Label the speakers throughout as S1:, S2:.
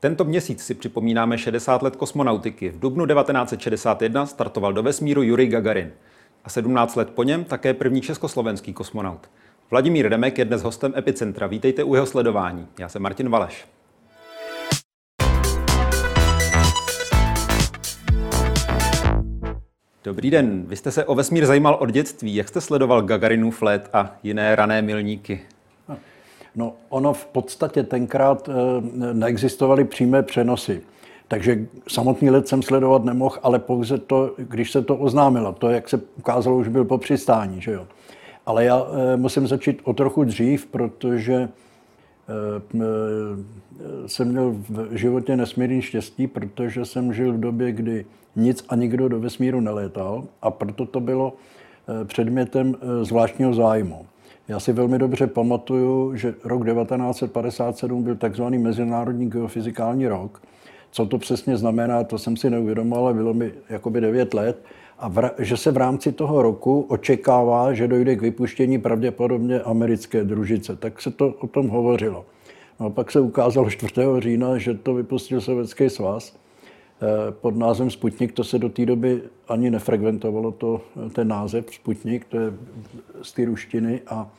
S1: Tento měsíc si připomínáme 60 let kosmonautiky. V dubnu 1961 startoval do vesmíru Jurij Gagarin. A 17 let po něm také první československý kosmonaut. Vladimír Remek je dnes hostem Epicentra. Vítejte u jeho sledování. Já jsem Martin Valeš. Dobrý den, vy jste se o vesmír zajímal od dětství. Jak jste sledoval Gagarinův let a jiné rané milníky?
S2: No, ono v podstatě tenkrát eh, neexistovaly přímé přenosy. Takže samotný let jsem sledovat nemohl, ale pouze to, když se to oznámilo, to, jak se ukázalo, už byl po přistání. Že jo? Ale já eh, musím začít o trochu dřív, protože eh, jsem měl v životě nesmírný štěstí, protože jsem žil v době, kdy nic a nikdo do vesmíru nelétal a proto to bylo předmětem zvláštního zájmu. Já si velmi dobře pamatuju, že rok 1957 byl takzvaný Mezinárodní geofyzikální rok. Co to přesně znamená, to jsem si neuvědomil, ale bylo mi jakoby 9 let. A v, že se v rámci toho roku očekává, že dojde k vypuštění pravděpodobně americké družice. Tak se to o tom hovořilo. No a pak se ukázalo 4. října, že to vypustil Sovětský svaz eh, pod názvem Sputnik. To se do té doby ani nefrekventovalo, to, ten název Sputnik, to je z té ruštiny. A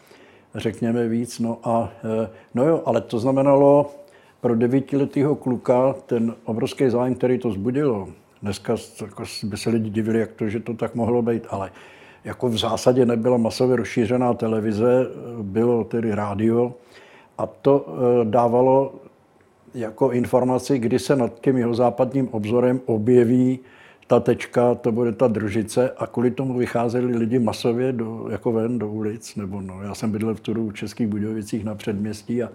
S2: řekněme víc. No, a, e, no jo, ale to znamenalo pro devítiletého kluka ten obrovský zájem, který to zbudilo. Dneska jako by se lidi divili, jak to, že to tak mohlo být, ale jako v zásadě nebyla masově rozšířená televize, bylo tedy rádio a to e, dávalo jako informaci, kdy se nad tím jeho západním obzorem objeví ta tečka, to bude ta družice a kvůli tomu vycházeli lidi masově do, jako ven do ulic, nebo no, já jsem bydlel v Turu v Českých Budějovicích na předměstí a,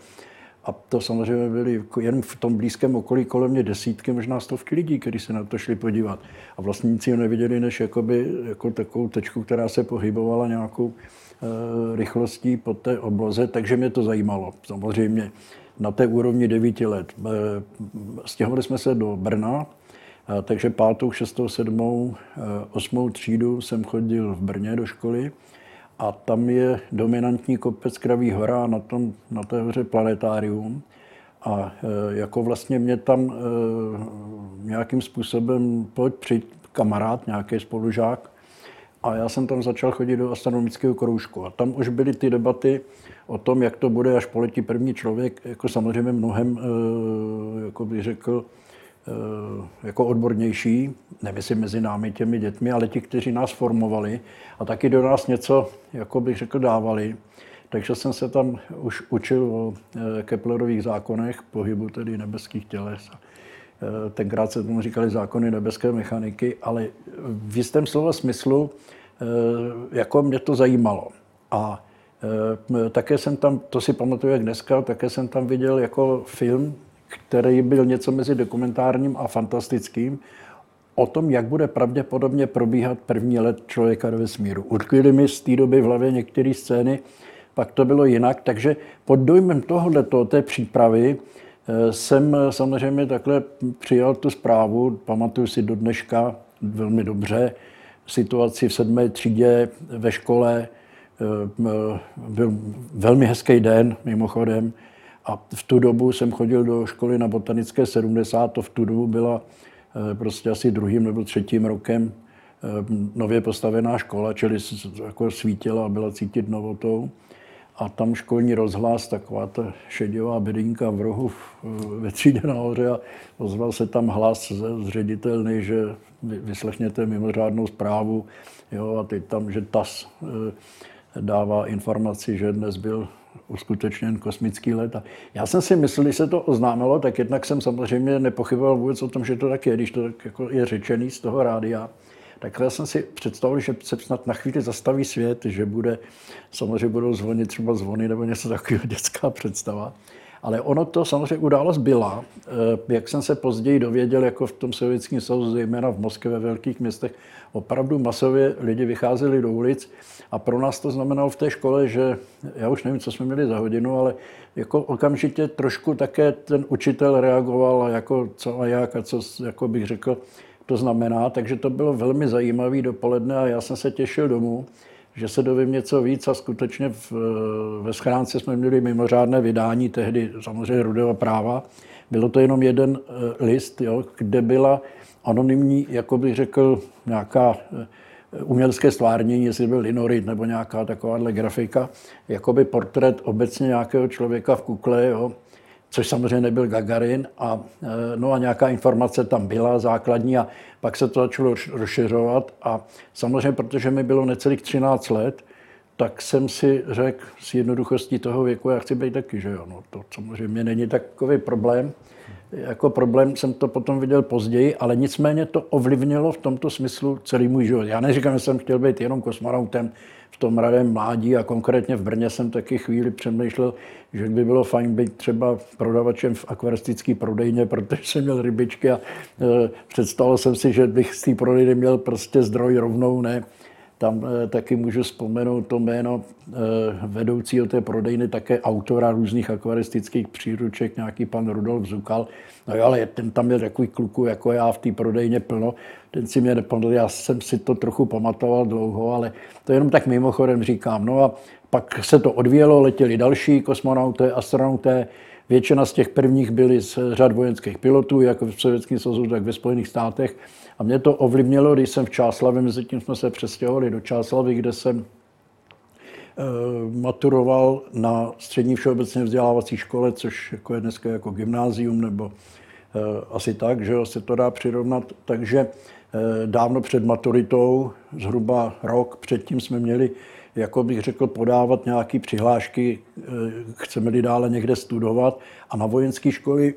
S2: a to samozřejmě byly jen v tom blízkém okolí kolem mě desítky, možná stovky lidí, kteří se na to šli podívat. A vlastníci ho neviděli než jakoby, jako takovou tečku, která se pohybovala nějakou e, rychlostí po té obloze, takže mě to zajímalo. Samozřejmě na té úrovni devíti let. E, stěhovali jsme se do Brna, takže pátou, šestou, sedmou, eh, osmou třídu jsem chodil v Brně do školy a tam je dominantní kopec Kraví hora na, tom, na té hoře planetárium. A eh, jako vlastně mě tam eh, nějakým způsobem pojď přijít kamarád, nějaký spolužák, a já jsem tam začal chodit do astronomického kroužku. A tam už byly ty debaty o tom, jak to bude, až poletí první člověk, jako samozřejmě mnohem, jako bych řekl, jako odbornější, nemyslím mezi námi těmi dětmi, ale ti, kteří nás formovali a taky do nás něco, jako bych řekl, dávali. Takže jsem se tam už učil o eh, Keplerových zákonech pohybu tedy nebeských těles. Eh, tenkrát se tomu říkali zákony nebeské mechaniky, ale v jistém slova smyslu jako mě to zajímalo. A také jsem tam, to si pamatuju jak dneska, také jsem tam viděl jako film který byl něco mezi dokumentárním a fantastickým, o tom, jak bude pravděpodobně probíhat první let člověka do vesmíru. Utkvěly mi z té doby v hlavě některé scény, pak to bylo jinak, takže pod dojmem tohohle, té přípravy, eh, jsem samozřejmě takhle přijal tu zprávu, pamatuju si do dneška velmi dobře, situaci v sedmé třídě ve škole, eh, byl velmi hezký den, mimochodem, a v tu dobu jsem chodil do školy na Botanické 70, to v tu dobu byla eh, prostě asi druhým nebo třetím rokem eh, nově postavená škola, čili jako svítila a byla cítit novotou. A tam školní rozhlas, taková ta šedivá bedinka v rohu ve třídě nahoře a ozval se tam hlas zředitelný, že vyslechněte mimořádnou zprávu. Jo, a teď tam, že TAS eh, dává informaci, že dnes byl uskutečněn kosmický let. A já jsem si myslel, když se to oznámilo, tak jednak jsem samozřejmě nepochyboval vůbec o tom, že to tak je, když to tak jako je řečený z toho rádia. Tak já jsem si představil, že se snad na chvíli zastaví svět, že bude, samozřejmě budou zvonit třeba zvony nebo něco takového, dětská představa. Ale ono to samozřejmě událost byla. Eh, jak jsem se později dověděl, jako v tom sovětském svazu, zejména v Moskvě, ve velkých městech, opravdu masově lidi vycházeli do ulic a pro nás to znamenalo v té škole, že já už nevím, co jsme měli za hodinu, ale jako okamžitě trošku také ten učitel reagoval, jako co a jak a co, jako bych řekl, to znamená. Takže to bylo velmi zajímavé dopoledne a já jsem se těšil domů že se dovím něco víc a skutečně v, ve schránce jsme měli mimořádné vydání, tehdy samozřejmě Rudeva práva, bylo to jenom jeden list, jo, kde byla anonymní, jako bych řekl, nějaká umělecké stvárnění, jestli byl linorit nebo nějaká takováhle grafika, jakoby portrét obecně nějakého člověka v kukle, jo, což samozřejmě nebyl Gagarin. A, e, no a nějaká informace tam byla základní a pak se to začalo rozšiřovat. A samozřejmě, protože mi bylo necelých 13 let, tak jsem si řekl s jednoduchostí toho věku, já chci být taky, že jo. No, to samozřejmě není takový problém. Jako problém jsem to potom viděl později, ale nicméně to ovlivnilo v tomto smyslu celý můj život. Já neříkám, že jsem chtěl být jenom kosmonautem v tom radém mládí a konkrétně v Brně jsem taky chvíli přemýšlel, že by bylo fajn být třeba prodavačem v akvaristické prodejně, protože jsem měl rybičky a e, představil jsem si, že bych z té prodejny měl prostě zdroj rovnou, ne tam eh, taky můžu vzpomenout to jméno eh, vedoucího té prodejny, také autora různých akvaristických příruček, nějaký pan Rudolf Zukal. No jo, ale ten tam je takový kluku, jako já v té prodejně plno. Ten si mě nepamatoval, já jsem si to trochu pamatoval dlouho, ale to jenom tak mimochodem říkám. No a pak se to odvíjelo, letěli další kosmonauté, astronauté, Většina z těch prvních byly z řad vojenských pilotů, jako v Sovětském svazu, tak ve Spojených státech. A mě to ovlivnilo, když jsem v Čáslavě, mezi tím jsme se přestěhovali do Čáslavy, kde jsem eh, maturoval na střední všeobecně vzdělávací škole, což jako je dneska jako gymnázium, nebo eh, asi tak, že se to dá přirovnat. Takže eh, dávno před maturitou, zhruba rok předtím jsme měli, jako bych řekl, podávat nějaké přihlášky, chceme-li dále někde studovat. A na vojenské školy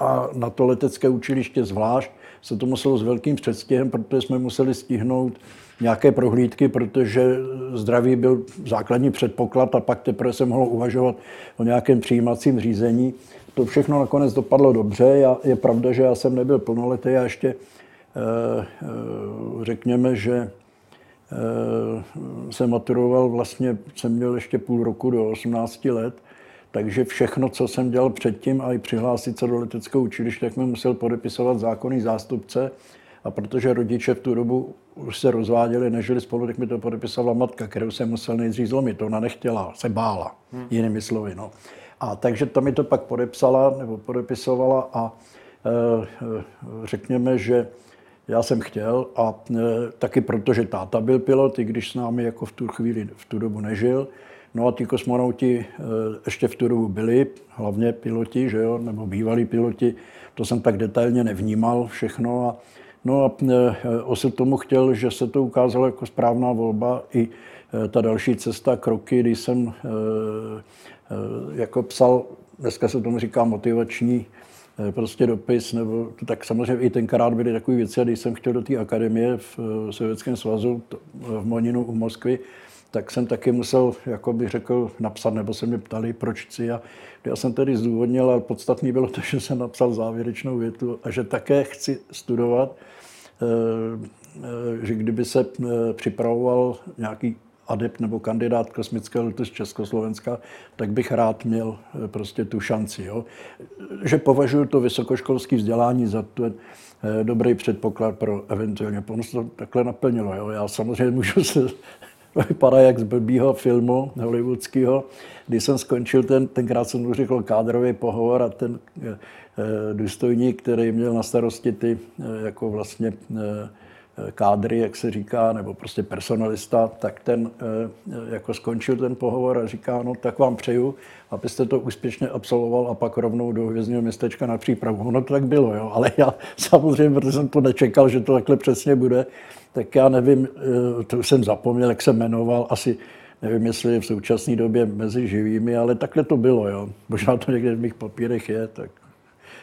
S2: a na to letecké učiliště zvlášť se to muselo s velkým předstihem, protože jsme museli stihnout nějaké prohlídky, protože zdraví byl základní předpoklad a pak teprve se mohlo uvažovat o nějakém přijímacím řízení. To všechno nakonec dopadlo dobře. Já, je pravda, že já jsem nebyl plnoletý a ještě eh, eh, řekněme, že eh, jsem maturoval, vlastně jsem měl ještě půl roku do 18 let takže všechno, co jsem dělal předtím a i přihlásit se do leteckého učiliště, tak mi musel podepisovat zákonný zástupce. A protože rodiče v tu dobu už se rozváděli, nežili spolu, tak mi to podepisovala matka, kterou jsem musel nejdřív zlomit. Ona nechtěla, se bála, hmm. jinými slovy. No. A takže to mi to pak podepsala nebo podepisovala a e, řekněme, že já jsem chtěl a e, taky protože táta byl pilot, i když s námi jako v tu chvíli, v tu dobu nežil, No a ti kosmonauti eh, ještě v tu dobu byli, hlavně piloti, že jo, nebo bývalí piloti, to jsem tak detailně nevnímal všechno. A, no a eh, osud tomu chtěl, že se to ukázalo jako správná volba i eh, ta další cesta, kroky, kdy jsem jako psal, dneska se tomu říká motivační prostě dopis, nebo tak samozřejmě i tenkrát byly takové věci, když jsem chtěl do té akademie v Sovětském svazu v Moninu u Moskvy, tak jsem taky musel, jako bych řekl, napsat, nebo se mě ptali, proč chci. A já jsem tedy zdůvodnil, ale podstatný bylo to, že jsem napsal závěrečnou větu a že také chci studovat, eh, eh, že kdyby se eh, připravoval nějaký adept nebo kandidát kosmického letu z Československa, tak bych rád měl prostě tu šanci. Jo. Že považuji to vysokoškolské vzdělání za ten dobrý předpoklad pro eventuálně. Ono to takhle naplnilo. Jo. Já samozřejmě můžu se vypadá jak z blbýho filmu hollywoodského. Když jsem skončil ten, tenkrát jsem řekl kádrový pohovor a ten e, důstojník, který měl na starosti ty e, jako vlastně e, kádry, jak se říká, nebo prostě personalista, tak ten jako skončil ten pohovor a říká, no tak vám přeju, abyste to úspěšně absolvoval a pak rovnou do hvězdního městečka na přípravu. Ono to tak bylo, jo, ale já samozřejmě, protože jsem to nečekal, že to takhle přesně bude, tak já nevím, eh, to jsem zapomněl, jak se jmenoval, asi nevím, jestli je v současné době mezi živými, ale takhle to bylo, jo. Možná to někde v mých papírech je, tak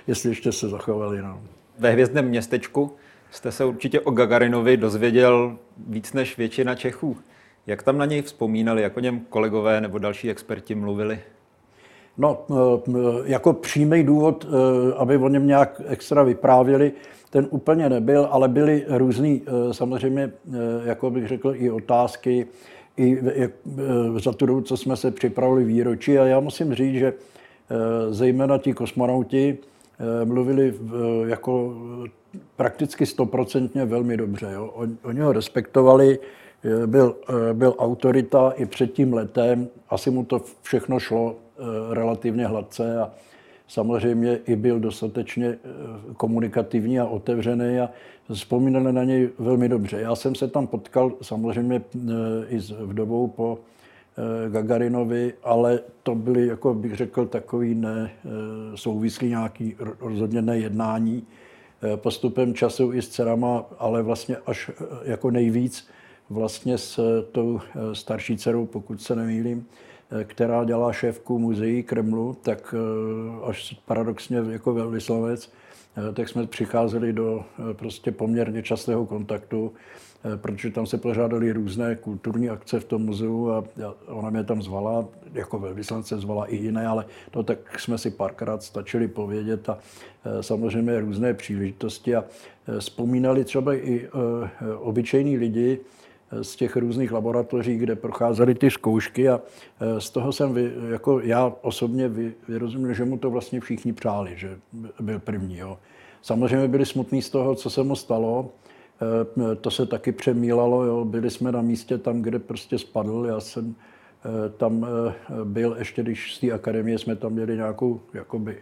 S2: jestli ještě se zachovali, no.
S1: Ve hvězdném městečku jste se určitě o Gagarinovi dozvěděl víc než většina Čechů. Jak tam na něj vzpomínali, jak o něm kolegové nebo další experti mluvili?
S2: No, eh, jako přímý důvod, eh, aby o něm nějak extra vyprávěli, ten úplně nebyl, ale byly různý, eh, samozřejmě, jako bych řekl, i otázky, i za tu dobu, co jsme se připravili výročí. A já musím říct, že zejména ti kosmonauti mluvili jako prakticky stoprocentně velmi dobře. Jo. Oni ho respektovali, byl, byl autorita i před tím letem, asi mu to všechno šlo Eh, relativně hladce a samozřejmě i byl dostatečně eh, komunikativní a otevřený a vzpomínali na něj velmi dobře. Já jsem se tam potkal samozřejmě i s vdovou po Gagarinovi, ale to byly, jako bych řekl, takový ne souvislý nějaký rozhodně nejednání postupem času i s dcerama, ale vlastně až jako nejvíc vlastně s tou starší dcerou, pokud se nemýlím, Eh, která dělá šéfku muzeí Kremlu, tak eh, až paradoxně jako velvyslanec, eh, tak jsme přicházeli do prostě poměrně častého kontaktu, protože tam se pořádaly různé kulturní akce v tom muzeu a ona mě tam zvala, jako velvyslance zvala i jiné, ale to tak jsme si párkrát stačili povědět a samozřejmě různé příležitosti a vzpomínali třeba i obyčejní lidi, z těch různých laboratoří, kde procházely ty zkoušky a e, z toho jsem, vy, jako já osobně vyrozuměl, že mu to vlastně všichni přáli, že byl první. Jo. Samozřejmě byli smutní z toho, co se mu stalo, e, to se taky přemílalo, jo. byli jsme na místě tam, kde prostě spadl, já jsem e, tam byl, ještě když z té akademie jsme tam měli nějakou jakoby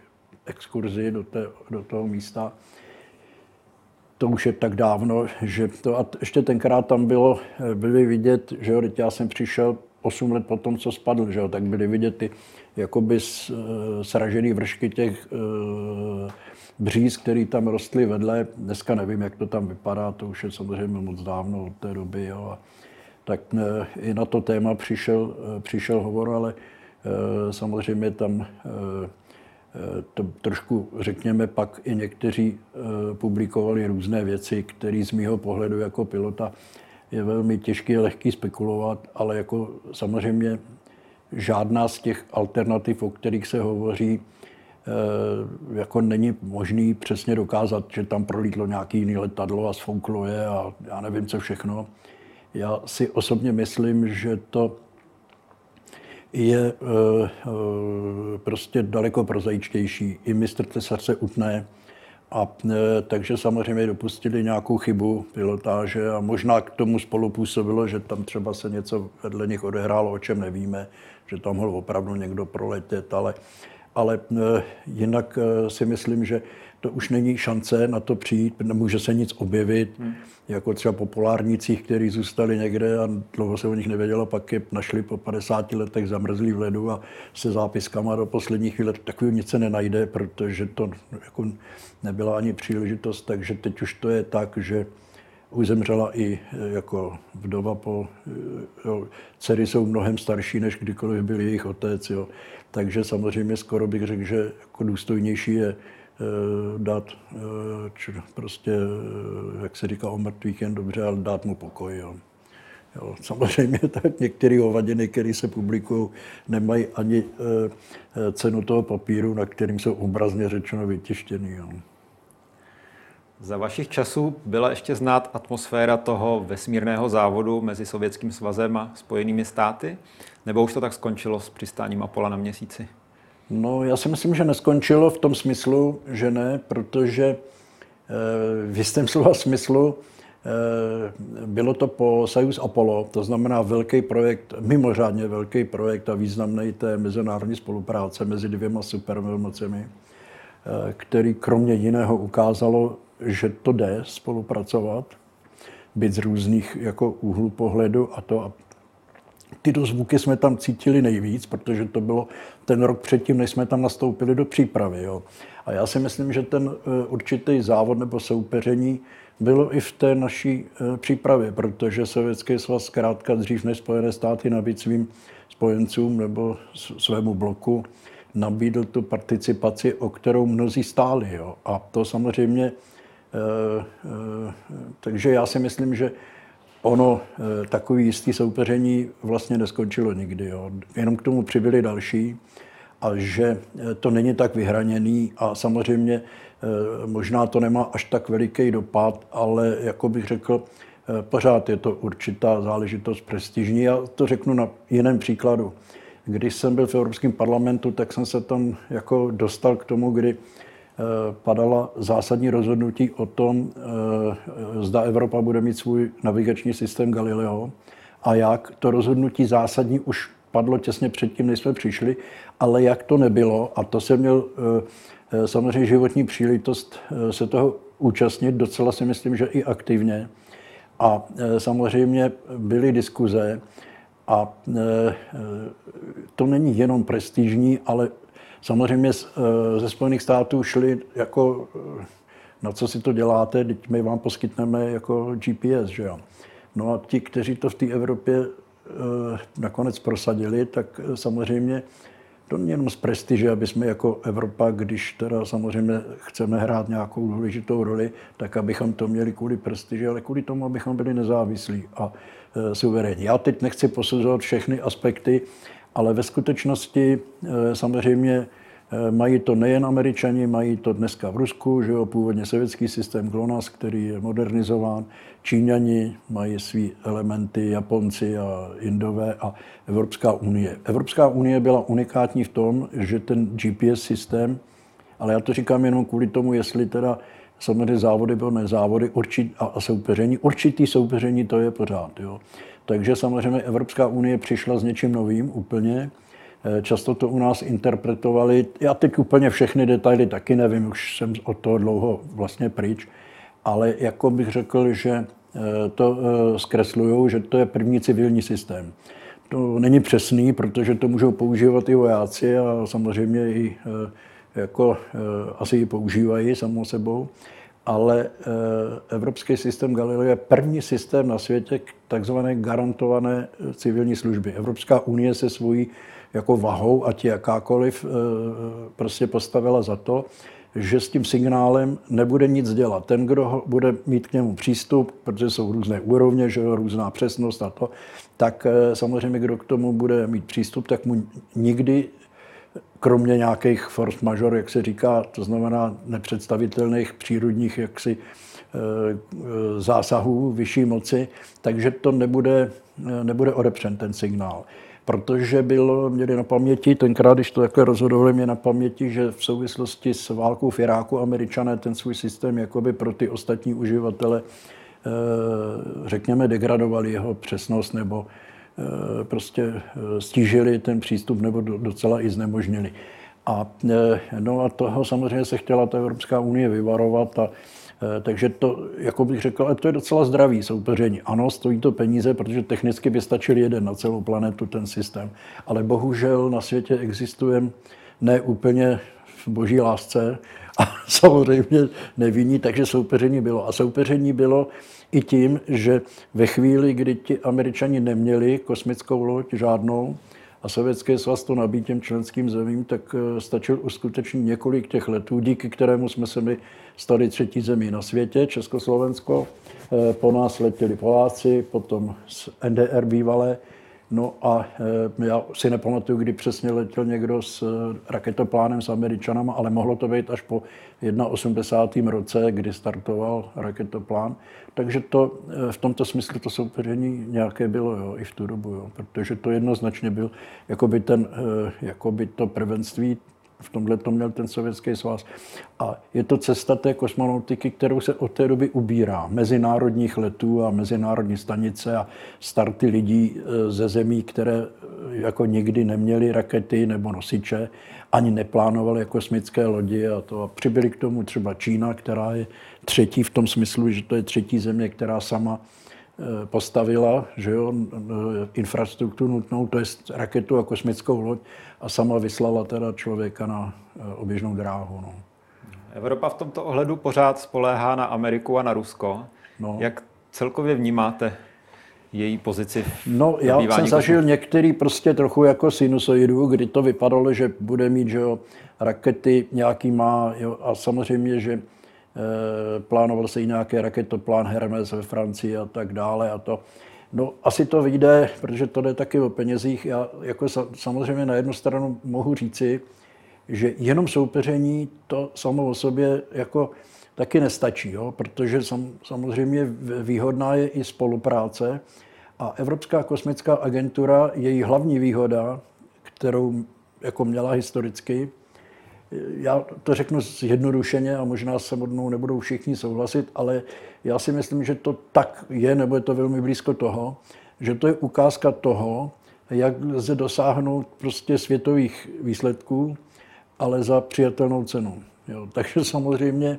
S2: exkurzi do, té, do toho místa, to už je tak dávno, že to, a ještě tenkrát tam bylo, byly vidět, že jo, já jsem přišel 8 let po tom, co spadl, že jo, tak byly vidět ty jakoby eh, sražený vršky těch e, bříz, které tam rostly vedle. Dneska nevím, jak to tam vypadá, to už je samozřejmě moc dávno od té doby. Jo. A tak i na to téma přišel, přišel hovor, ale samozřejmě tam to trošku, řekněme, pak i někteří eh, publikovali různé věci, které z mého pohledu jako pilota je velmi těžké a lehký spekulovat, ale jako samozřejmě žádná z těch alternativ, o kterých se hovoří, eh, jako není možný přesně dokázat, že tam prolítlo nějaký jiný letadlo a sfouklo je a já nevím, co všechno. Já si osobně myslím, že to je eh, eh, prostě daleko prozaičtější. I mistr Tesar se utne, a eh, takže samozřejmě dopustili nějakou chybu pilotáže a možná k tomu spolupůsobilo, že tam třeba se něco vedle nich odehrálo, o čem nevíme, že tam mohl opravdu někdo proletět, ale, ale jinak si myslím, že to už není šance na to přijít, nemůže se nic objevit, hmm. jako třeba po polárnicích, kteří zůstali někde a dlouho se o nich nevědělo, pak je našli po 50 letech zamrzlí v ledu a se zápiskama do posledních chvíle takového nic se nenajde, protože to jako nebyla ani příležitost, takže teď už to je tak, že už zemřela i jako vdova po, jo, dcery jsou mnohem starší, než kdykoliv byl jejich otec, jo. takže samozřejmě skoro bych řekl, že jako důstojnější je Eh, dát eh, či prostě, eh, jak se říká o mrtvých, jen dobře, ale dát mu pokoj. Jo. Jo, samozřejmě tak některé hovadiny, které se publikují, nemají ani cenu toho papíru, na kterým jsou obrazně řečeno vytištěný. Jo.
S1: Za vašich časů byla ještě znát atmosféra toho vesmírného závodu mezi Sovětským svazem a Spojenými státy? Nebo už to tak skončilo s přistáním Apola na měsíci?
S2: No, já si myslím, že neskončilo v tom smyslu, že ne, protože eh, v jistém slova smyslu eh, bylo to po Soyuz Apollo, to znamená velký projekt, mimořádně velký projekt a významný té mezinárodní spolupráce mezi dvěma supervelmocemi, eh, který kromě jiného ukázalo, že to jde spolupracovat, být z různých jako úhlů pohledu a to ty dozvuky jsme tam cítili nejvíc, protože to bylo ten rok předtím, než jsme tam nastoupili do přípravy. Jo. A já si myslím, že ten eh, určitý závod nebo soupeření bylo i v té naší eh, přípravě, protože Sovětský svaz zkrátka dřív než Spojené státy nabít svým spojencům nebo svému bloku nabídl tu participaci, o kterou mnozí stáli. Jo. A to samozřejmě, eh, takže já si myslím, že ono eh, takový jistý soupeření vlastně neskončilo nikdy. Jo. Jenom k tomu přibyli další a že eh, to není tak vyhraněný a samozřejmě eh, možná to nemá až tak veliký dopad, ale jako bych řekl, pořád je to určitá záležitost prestižní. Já to řeknu na jiném příkladu. Když jsem byl v Evropském parlamentu, tak jsem se tam jako dostal k tomu, kdy padala zásadní rozhodnutí o tom, eh, zda Evropa bude mít svůj navigační systém Galileo a jak. To rozhodnutí zásadní už padlo těsně předtím, než jsme přišli, ale jak to nebylo, a to jsem měl samozřejmě životní příležitost se toho účastnit, docela si myslím, že i aktivně. A samozřejmě byly diskuze a to není jenom prestižní, ale samozřejmě ze Spojených států šli jako na co si to děláte, teď my vám poskytneme jako GPS, že jo. No a ti, kteří to v té Evropě e, nakonec prosadili, tak eh, samozřejmě to není jenom z prestiže, aby jsme jako Evropa, když teda samozřejmě chceme hrát nějakou důležitou roli, tak abychom to měli kvůli prestiži, ale kvůli tomu, abychom byli nezávislí a e, suverénní. Já teď nechci posuzovat všechny aspekty, ale ve skutečnosti e, samozřejmě Eh, mají to nejen američani, mají to dneska v Rusku, že jo, původně sovětský systém GLONASS, který je modernizován. Číňani mají své elementy, Japonci a Indové a Evropská unie. Evropská unie byla unikátní v tom, že ten GPS systém, ale já to říkám jenom kvůli tomu, jestli teda samozřejmě závody bylo nezávody určit, a soupeření. Určitý soupeření to je pořád. Jo. Takže samozřejmě Evropská unie přišla s něčím novým úplně, Eh, často to u nás interpretovali. Já teď úplně všechny detaily taky nevím, už jsem od toho dlouho vlastně pryč, ale jako bych řekl, že eh, to eh, zkreslují, že to je první civilní systém. To není přesný, protože to můžou používat i vojáci a samozřejmě i jako asi ji používají samou sebou, ale evropský systém Galileo je první systém na světě takzvané garantované civilní služby. Evropská unie se svojí jako vahou, ať jakákoliv, eh, prostě postavila za to, že s tím signálem nebude nic dělat. Ten, kdo bude mít k němu přístup, protože jsou různé úrovně, že různá přesnost a to, tak eh, samozřejmě, kdo k tomu bude mít přístup, tak mu nikdy, kromě nějakých force major, jak se říká, to znamená nepředstavitelných přírodních jaksi eh, zásahů vyšší moci, takže to nebude, nebude odepřen ten signál. Protože bylo, měli na paměti, tenkrát, když to takhle rozhodovali, mě na paměti, že v souvislosti s válkou v Iráku američané ten svůj systém jakoby pro ty ostatní uživatele eh, řekněme, degradovali jeho přesnost nebo eh, prostě eh, stížili ten přístup nebo docela i znemožnili. A, no a toho samozřejmě se chtěla ta Evropská unie vyvarovat a Eh, takže to, jako bych řekl, to je docela zdravý soupeření. Ano, stojí to peníze, protože technicky by stačil jeden na celou planetu ten systém. Ale bohužel na světě existuje ne úplně v boží lásce a samozřejmě nevinní, takže soupeření bylo. A soupeření bylo i tím, že ve chvíli, kdy ti američani neměli kosmickou loď žádnou, a Sovětský svaz to nabít těm členským zemím, tak eh, stačil uskutečnit několik těch letů, díky kterému jsme se my stali třetí zemí na světě, Československo. Eh, po nás letěli Poláci, potom z NDR bývalé, No a eh, já si nepamatuju, kdy přesně letěl někdo s raketoplánem s Američanama, ale mohlo to být až po 81. roce, kdy startoval raketoplán. Takže to v tomto smyslu to soupeření nějaké bylo jo, i v tu dobu, jo, protože to jednoznačně byl jakoby, ten, jakoby to prvenství v tomhle to měl ten sovětský svaz. A je to cesta té kosmonautiky, kterou se od té doby ubírá. Mezinárodních letů a mezinárodní stanice a starty lidí e, ze zemí, které jako nikdy neměly rakety nebo nosiče, ani neplánovali kosmické lodi a to. A přibyli k tomu třeba Čína, která je třetí v tom smyslu, že to je třetí země, která sama e, postavila že jo, infrastrukturu nutnou, to je raketu a kosmickou loď a sama vyslala teda člověka na eh, oběžnou dráhu. No.
S1: Evropa v tomto ohledu pořád spoléhá na Ameriku a na Rusko. No. Jak celkově vnímáte její pozici v
S2: No, já jsem zažil kosmu? některý prostě trochu jako sinusoidu, kdy to vypadalo, že bude mít že jo, rakety nějaký má jo, a samozřejmě, že e, plánoval se i nějaký raketoplán Hermes ve Francii a tak dále a to. No, asi to vyjde, protože to jde taky o penězích. Já jako samozřejmě na jednu stranu mohu říci, že jenom soupeření to samo o sobě jako taky nestačí, jo? protože sam, samozřejmě výhodná je i spolupráce. A Evropská kosmická agentura, její hlavní výhoda, kterou jako měla historicky, já to řeknu zjednodušeně a možná se mnou nebudou všichni souhlasit, ale já si myslím, že to tak je, nebo je to velmi blízko toho, že to je ukázka toho, jak lze dosáhnout prostě světových výsledků, ale za přijatelnou cenu. Jo. Takže samozřejmě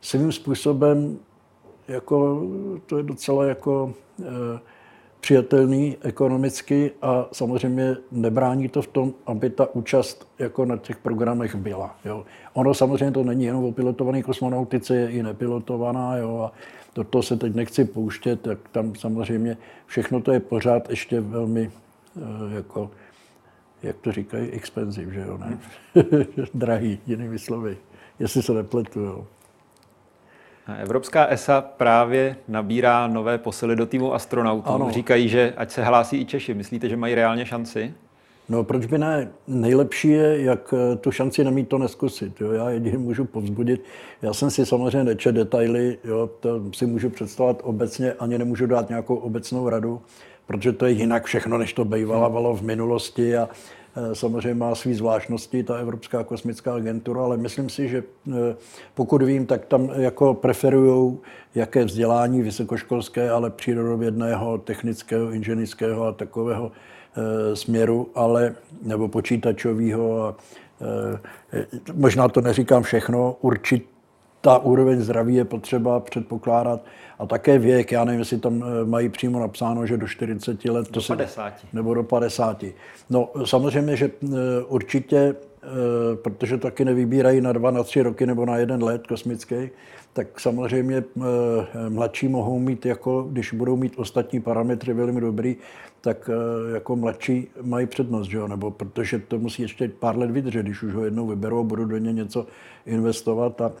S2: svým způsobem jako, to je docela jako e, přijatelný ekonomicky a samozřejmě nebrání to v tom, aby ta účast jako na těch programech byla. Jo. Ono samozřejmě to není jenom o pilotované kosmonautice, je i nepilotovaná jo, a do toho se teď nechci pouštět, tak tam samozřejmě všechno to je pořád ještě velmi e, jako jak to říkají, expensive, že jo, ne? Drahý, jinými slovy, jestli se nepletu, jo.
S1: Evropská ESA právě nabírá nové posily do týmu astronautů. Ano. Říkají, že ať se hlásí i Češi. Myslíte, že mají reálně šanci?
S2: No proč by ne? Nejlepší je, jak eh, tu šanci nemít to neskusit. Jo? Já jedině můžu povzbudit. Já jsem si samozřejmě nečet detaily, jo? to si můžu představovat obecně, ani nemůžu dát nějakou obecnou radu, protože to je jinak všechno, než to bývalo v minulosti a samozřejmě má své zvláštnosti, ta Evropská kosmická agentura, ale myslím si, že eh, pokud vím, tak tam jako preferují jaké vzdělání vysokoškolské, ale přírodovědného, technického, inženýrského a takového eh, směru, ale, nebo počítačového. Možná to neříkám všechno, určitě ta úroveň zdraví je potřeba předpokládat. A také věk, já nevím, jestli tam eh, mají přímo napsáno, že do 40 let.
S1: Do to 50.
S2: Se, nebo do 50. No samozřejmě, že eh, určitě, eh, protože taky nevybírají na dva, na tři roky nebo na jeden let kosmický, tak samozřejmě mladší mohou mít, jako, když budou mít ostatní parametry velmi dobrý, tak jako mladší mají přednost, že jo? nebo protože to musí ještě pár let vydržet, když už ho jednou vyberou a budou do něj něco investovat. A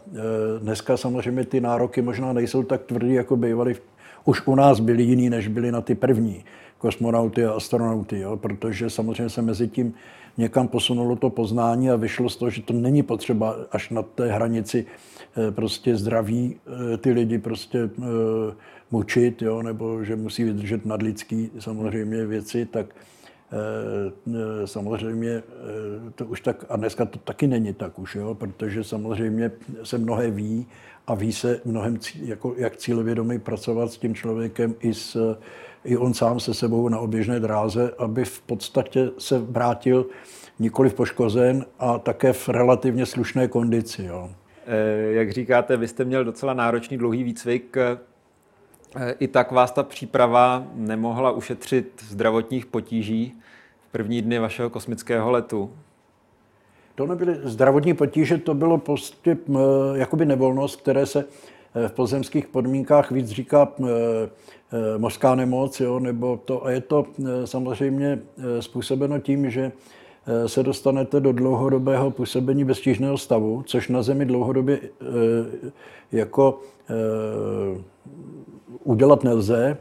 S2: dneska samozřejmě ty nároky možná nejsou tak tvrdý, jako bývaly. Už u nás byly jiný, než byly na ty první kosmonauty a astronauty, jo? protože samozřejmě se mezi tím někam posunulo to poznání a vyšlo z toho, že to není potřeba až na té hranici eh, prostě zdraví eh, ty lidi prostě eh, mučit, jo? nebo že musí vydržet nadlidský samozřejmě věci, tak samozřejmě to už tak, a dneska to taky není tak už, jo? protože samozřejmě se mnohé ví a ví se mnohem, jako, jak cílevědomý pracovat s tím člověkem i, s, i on sám se sebou na oběžné dráze, aby v podstatě se vrátil nikoli poškozen a také v relativně slušné kondici. Jo.
S1: Eh, jak říkáte, vy jste měl docela náročný dlouhý výcvik. Eh, I tak vás ta příprava nemohla ušetřit zdravotních potíží v první dny vašeho kosmického letu.
S2: To nebyly zdravotní potíže, to bylo prostě jakoby nevolnost, které se eh, v pozemských podmínkách víc říká eh, mořská nemoc, jo, nebo to, a je to samozřejmě způsobeno tím, že se dostanete do dlouhodobého působení beztížného stavu, což na Zemi dlouhodobě jako udělat nelze,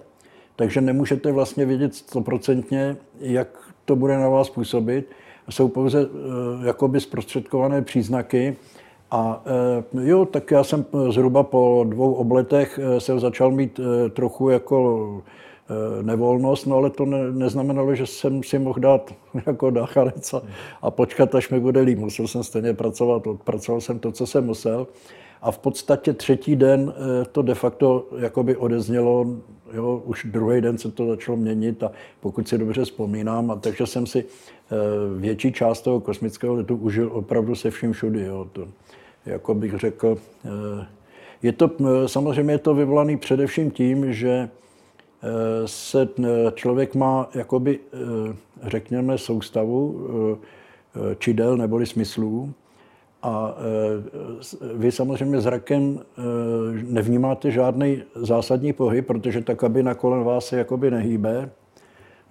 S2: takže nemůžete vlastně vědět stoprocentně, jak to bude na vás působit jsou pouze eh, jakoby zprostředkované příznaky. A eh, jo, tak já jsem eh, zhruba po dvou obletech se začal mít trochu jako nevolnost, no ale to ne, neznamenalo, že jsem si mohl dát jako dáchanec a, a počkat, až mi bude líp. Musel jsem stejně pracovat, odpracoval jsem to, co jsem musel. A v podstatě třetí den to de facto jakoby odeznělo, jo, už druhý den se to začalo měnit a pokud si dobře vzpomínám, a takže jsem si Eh, větší část toho kosmického letu užil opravdu se vším všudy. Jo. To, jako bych řekl, eh, je to, eh, samozřejmě je to vyvolaný především tím, že se člověk má, jakoby, řekněme, soustavu čidel neboli smyslů, a vy samozřejmě zrakem nevnímáte žádný zásadní pohyb, protože ta kabina kolem vás se jakoby nehýbe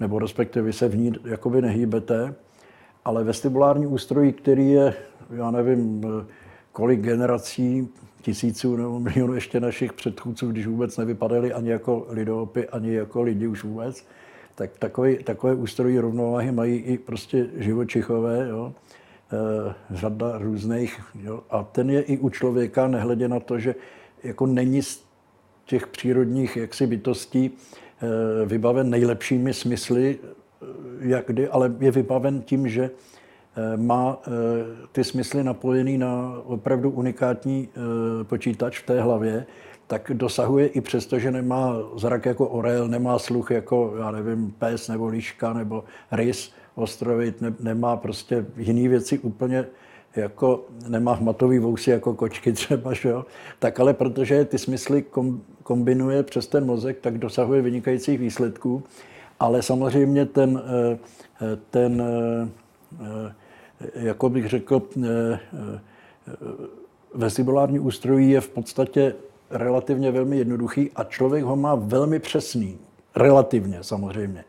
S2: nebo respektive vy se v ní jakoby nehýbete, ale vestibulární ústroj, který je, já nevím, kolik generací, tisíců nebo milionů ještě našich předchůdců, když vůbec nevypadali ani jako lidopy, ani jako lidi už vůbec, tak takové, takové ústrojí rovnováhy mají i prostě živočichové, jo, e, řada různých. Jo, a ten je i u člověka, nehledě na to, že jako není z těch přírodních jaksi bytostí, Eh, vybaven nejlepšími smysly, eh, jak kdy, ale je vybaven tím, že má ty smysly napojený na opravdu unikátní počítač v té hlavě, tak dosahuje i přesto, že nemá zrak jako orel, nemá sluch jako, já nevím, pes nebo liška nebo rys ostrovit, ne, nemá prostě jiné věci úplně jako nemá hmatový vousy jako kočky třeba, že jo? tak ale protože ty smysly kombinuje přes ten mozek, tak dosahuje vynikajících výsledků. Ale samozřejmě ten, eh, ten eh, jako bych řekl, eh, vestibulární ústrojí je v podstatě relativně velmi jednoduchý a člověk ho má velmi přesný. Relativně samozřejmě.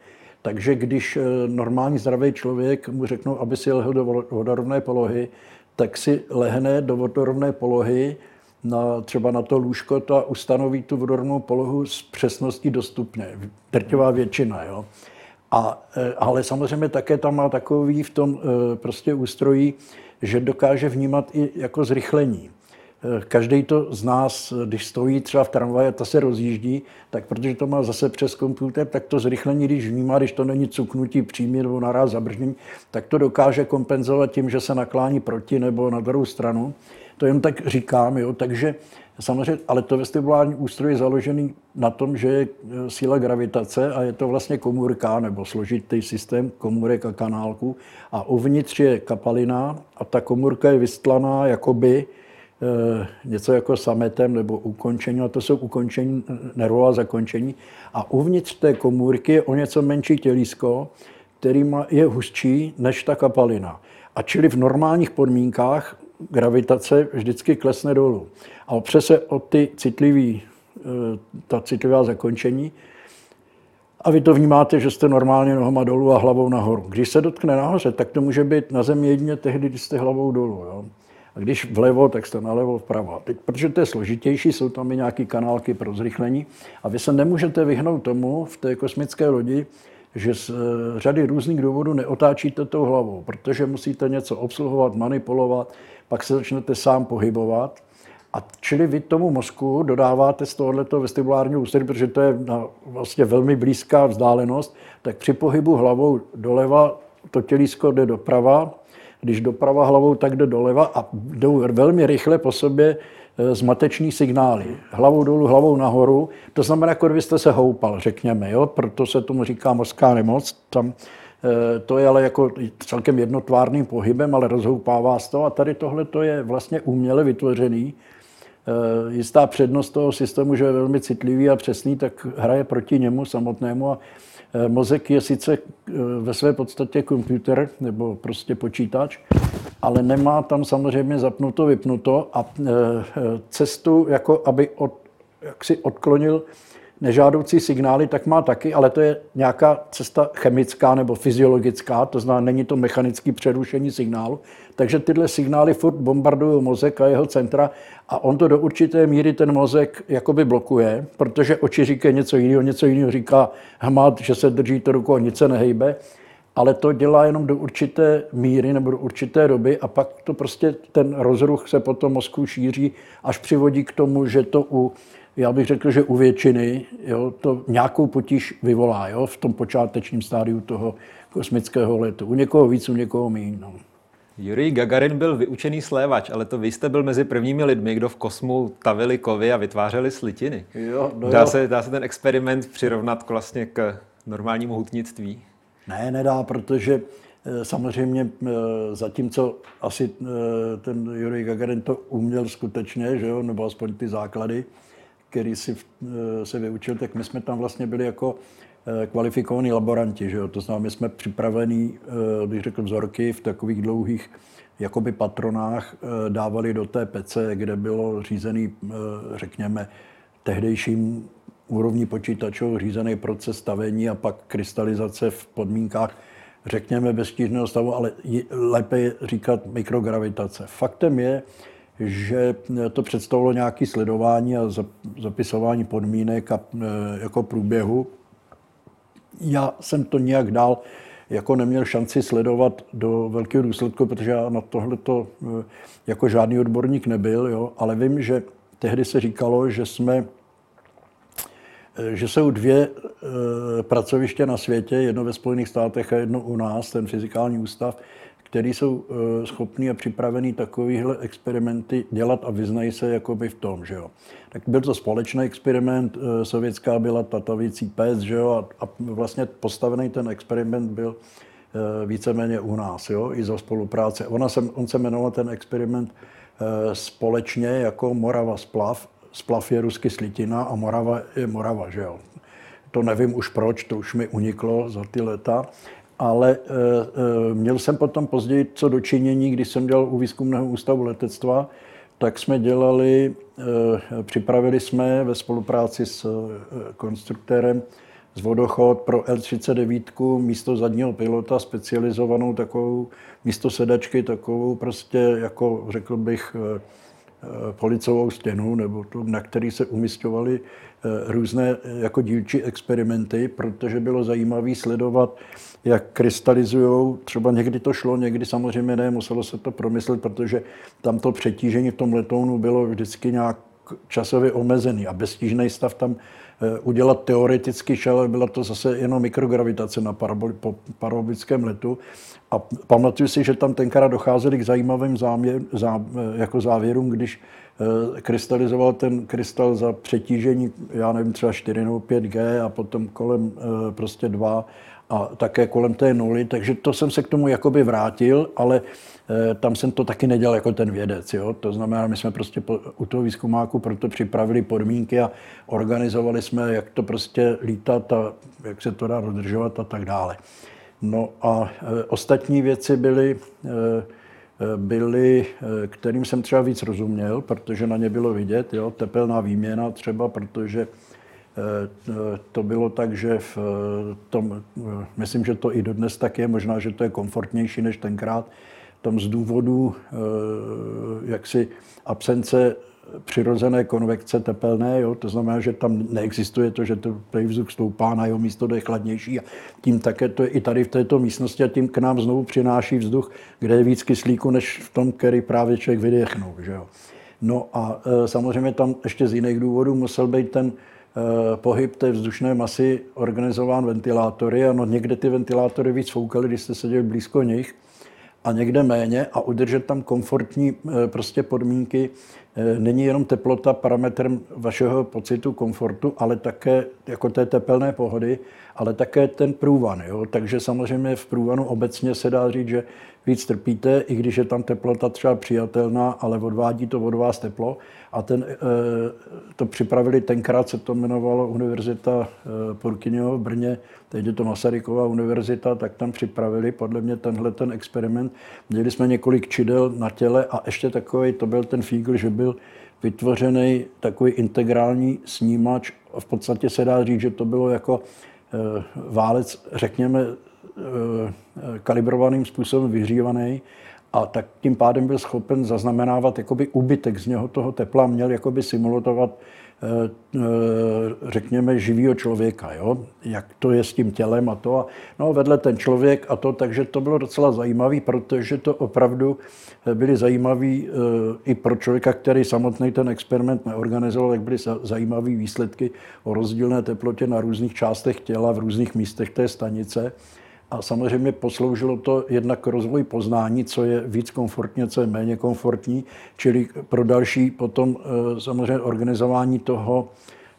S2: Takže když normální zdravý člověk mu řeknou, aby si lehl do vodorovné polohy, tak si lehne do vodorovné polohy, na, třeba na to lůžko a ustanoví tu vodorovnou polohu s přesností dostupné. Drtivá většina. Jo. A, e, ale samozřejmě také tam má takový v tom e, prostě ústrojí, že dokáže vnímat i jako zrychlení. Každý to z nás, když stojí třeba v tramvaji a ta se rozjíždí, tak protože to má zase přes počítač, tak to zrychlení, když vnímá, když to není cuknutí přímě nebo naraz zabrždění, tak to dokáže kompenzovat tím, že se naklání proti nebo na druhou stranu. To jen tak říkám, jo. takže samozřejmě, ale to vestibulární ústroj je založený na tom, že je eh, síla gravitace a je to vlastně komůrka nebo složitý systém komůrek a kanálků a uvnitř je kapalina a ta komůrka je vystlaná jakoby něco jako sametem nebo ukončení, a to jsou ukončení, nervová zakončení. A uvnitř té komůrky je o něco menší tělísko, který je hustší než ta kapalina. A čili v normálních podmínkách gravitace vždycky klesne dolů. A opře se o ty citlivý, eh, ta citlivá zakončení a vy to vnímáte, že jste normálně nohama dolů a hlavou nahoru. Když se dotkne nahoře, tak to může být na zemi jedině tehdy, když jste hlavou dolů. Jo? A když vlevo, tak jste nalevo, vpravo. Teď, protože to je složitější, jsou tam i nějaké kanálky pro zrychlení a vy se nemůžete vyhnout tomu v té kosmické lodi, že z eh, řady různých důvodů neotáčíte tou hlavou, protože musíte něco obsluhovat, manipulovat, pak se začnete sám pohybovat. A čili vy tomu mozku dodáváte z tohoto vestibulárního ústrojí, protože to je na vlastně velmi blízká vzdálenost, tak při pohybu hlavou doleva to tělísko jde doprava, když doprava hlavou, tak jde doleva a jdou velmi rychle po sobě e, zmateční signály. Hlavou dolů, hlavou nahoru. To znamená, jako kdybyste se houpal, řekněme. Jo? Proto se tomu říká mořská nemoc. Tam, e, to je ale jako celkem jednotvárným pohybem, ale rozhoupává z toho. A tady tohle to je vlastně uměle vytvořený. E, jistá přednost toho systému, že je velmi citlivý a přesný, tak hraje proti němu samotnému a mozek je sice eh, ve své podstatě počítač nebo prostě počítač, ale nemá tam samozřejmě zapnuto, vypnuto a eh, cestu, jako aby od, jak si odklonil nežádoucí signály, tak má taky, ale to je nějaká cesta chemická nebo fyziologická, to znamená, není to mechanické přerušení signálu. Takže tyhle signály furt bombardují mozek a jeho centra a on to do určité míry ten mozek jakoby blokuje, protože oči říkají něco jiného, něco jiného říká hmat, že se drží to rukou a nic se nehejbe, ale to dělá jenom do určité míry nebo do určité doby a pak to prostě ten rozruch se potom mozku šíří, až přivodí k tomu, že to u já bych řekl, že u většiny jo, to nějakou potíž vyvolá jo, v tom počátečním stádiu toho kosmického letu. U někoho víc, u někoho méně. No.
S1: Jurij Gagarin byl vyučený slévač, ale to vy jste byl mezi prvními lidmi, kdo v kosmu tavili kovy a vytvářeli slitiny.
S2: Jo, no
S1: dá,
S2: jo.
S1: Se, dá se ten experiment přirovnat vlastně k normálnímu hutnictví?
S2: Ne, nedá, protože eh, samozřejmě eh, zatímco asi eh, ten Jurij Gagarin to uměl skutečně, že jo, nebo aspoň ty základy, který si se vyučil, tak my jsme tam vlastně byli jako kvalifikovaní laboranti. Že jo? To znamená, my jsme připravení, bych řekl, vzorky v takových dlouhých jakoby patronách dávali do té pece, kde bylo řízený, řekněme, tehdejším úrovní počítačů řízený proces stavení a pak krystalizace v podmínkách, řekněme, beztížného stavu, ale lépe je říkat mikrogravitace. Faktem je, že to představilo nějaké sledování a zapisování podmínek a e, jako průběhu. Já jsem to nějak dál jako neměl šanci sledovat do velkého důsledku, protože já na tohle to e, jako žádný odborník nebyl, jo, ale vím, že tehdy se říkalo, že jsme že jsou dvě pracoviště na světě, jedno ve Spojených státech a jedno u nás, ten fyzikální ústav, který jsou schopní a připravení takovýhle experimenty dělat a vyznají se jakoby v tom, že jo. Tak byl to společný experiment, sovětská byla tatavící pes, že jo, a, a vlastně postavený ten experiment byl víceméně u nás, jo, i za spolupráce. Ona se, on se jmenoval ten experiment společně jako Morava splav. Splav je rusky slitina a Morava je Morava, že jo. To nevím už proč, to už mi uniklo za ty leta. Ale e, e, měl jsem potom později co dočinění, když jsem dělal u výzkumného ústavu letectva, tak jsme dělali, e, připravili jsme ve spolupráci s konstruktérem z vodochod pro L39 místo zadního pilota specializovanou takovou místo sedačky, takovou prostě jako řekl bych policovou stěnu, nebo to, na který se umistovaly různé jako dílčí experimenty, protože bylo zajímavé sledovat jak krystalizují. Třeba někdy to šlo, někdy samozřejmě ne, muselo se to promyslet, protože tam to přetížení v tom letounu bylo vždycky nějak časově omezený a beztížný stav tam eh, udělat teoreticky šel, byla to zase jenom mikrogravitace na parabolickém letu. A pamatuju si, že tam tenkrát docházeli k zajímavým záměr, zá, eh, jako závěrům, když eh, krystalizoval ten krystal za přetížení, já nevím, třeba 4 nebo 5G a potom kolem prostě 2 a také kolem té nuly, takže to jsem se k tomu jakoby vrátil, ale eh, tam jsem to taky nedělal jako ten vědec. Jo? To znamená, my jsme prostě u toho výzkumáku proto připravili podmínky a organizovali jsme, jak to prostě lítat a jak se to dá dodržovat a tak dále. No a e, ostatní věci byly, e, byly, kterým jsem třeba víc rozuměl, protože na ně bylo vidět, jo? tepelná výměna třeba, protože to bylo tak, že v eh, tom, eh, myslím, že to i dodnes tak je, možná, že to je komfortnější než tenkrát, tam z důvodu jaksi absence přirozené konvekce tepelné, jo? to znamená, že tam neexistuje to, že to vzduch stoupá na jeho místo, je chladnější a tím také to je i tady v této místnosti a tím k nám znovu přináší vzduch, kde je víc kyslíku, než v tom, který právě člověk vydechnul. Že jo? No a e, samozřejmě tam ještě z jiných důvodů musel být ten Eh, pohyb té vzdušné masy organizován ventilátory. Ano, někde ty ventilátory víc foukaly, když jste seděli blízko nich, a někde méně a udržet tam komfortní eh, prostě podmínky. Eh, není jenom teplota parametrem vašeho pocitu komfortu, ale také jako té tepelné pohody, ale také ten průvan. Jo? Takže samozřejmě v průvanu obecně se dá říct, že víc trpíte, i když je tam teplota třeba přijatelná, ale odvádí to od vás teplo. A ten, eh, to připravili, tenkrát se to jmenovalo Univerzita eh, Purkyňova v Brně, teď je to Masarykova univerzita, tak tam připravili podle mě tenhle ten experiment. Měli jsme několik čidel na těle a ještě takový, to byl ten fígl, že byl vytvořený takový integrální snímač. V podstatě se dá říct, že to bylo jako eh, válec, řekněme, kalibrovaným způsobem vyhřívaný a tak tím pádem byl schopen zaznamenávat jakoby úbytek z něho toho tepla, měl jakoby simulovat eh, eh, řekněme, živýho člověka, jo? jak to je s tím tělem a to. A, no, vedle ten člověk a to, takže to bylo docela zajímavé, protože to opravdu eh, byly zajímavé i pro člověka, který samotný ten experiment neorganizoval, tak byly zajímavé výsledky o rozdílné teplotě na různých částech těla v různých místech té stanice. A samozřejmě posloužilo to jednak k rozvoji poznání, co je víc komfortně, co je méně komfortní, čili pro další potom eh, samozřejmě organizování toho,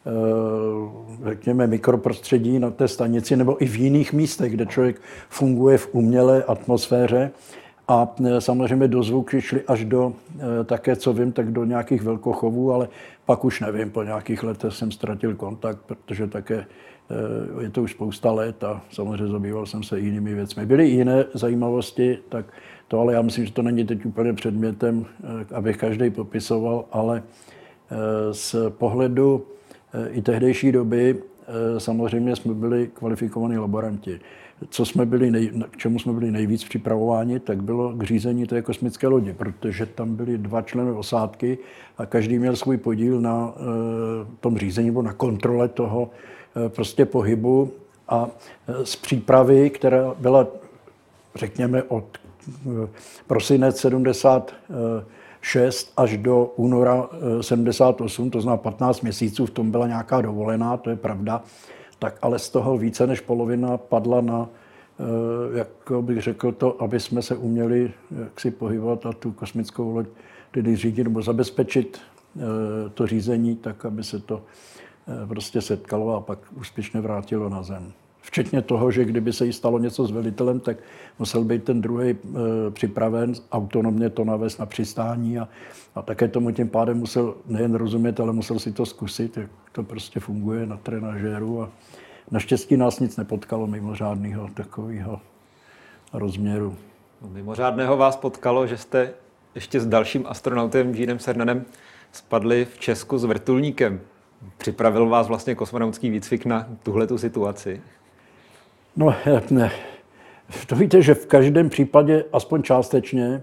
S2: eh, řekněme, mikroprostředí na té stanici nebo i v jiných místech, kde člověk funguje v umělé atmosféře. A eh, samozřejmě do zvuky šli až do, také co vím, tak do nějakých velkochovů, ale pak už nevím, po nějakých letech jsem ztratil kontakt, protože také je to už spousta let a samozřejmě zabýval jsem se jinými věcmi. Byly i jiné zajímavosti, tak to ale já myslím, že to není teď úplně předmětem, eh, abych každý popisoval, ale eh, z pohledu i tehdejší doby samozřejmě jsme byli kvalifikovaní laboranti. Co jsme byli nej, k čemu jsme byli nejvíc připravováni, tak bylo k řízení té kosmické lodi, protože tam byli dva členy osádky a každý měl svůj podíl na tom řízení nebo na kontrole toho, Eh, prostě pohybu a eh, z přípravy, která byla, řekněme, od eh, prosinec 76 až do února 78, to znamená 15 měsíců, v tom byla nějaká dovolená, to je pravda, tak ale z toho více než polovina padla na jak bych řekl to, aby jsme se uměli jak si pohybovat a tu kosmickou loď tedy řídit nebo zabezpečit to řízení tak, aby se to prostě setkalo a pak úspěšně vrátilo na zem. Včetně toho, že kdyby se jí stalo něco s velitelem, tak musel být ten druhý e, připraven autonomně to navést na přistání a, a také tomu tím pádem musel nejen rozumět, ale musel si to zkusit, jak to prostě funguje na trenažéru. A naštěstí nás nic nepotkalo mimořádného takového rozměru.
S1: No, mimořádného vás potkalo, že jste ještě s dalším astronautem Jeanem Cernanem spadli v Česku s vrtulníkem. Připravil vás vlastně kosmonautský výcvik na tuhle situaci?
S2: No, ne. To víte, že v každém případě, aspoň částečně,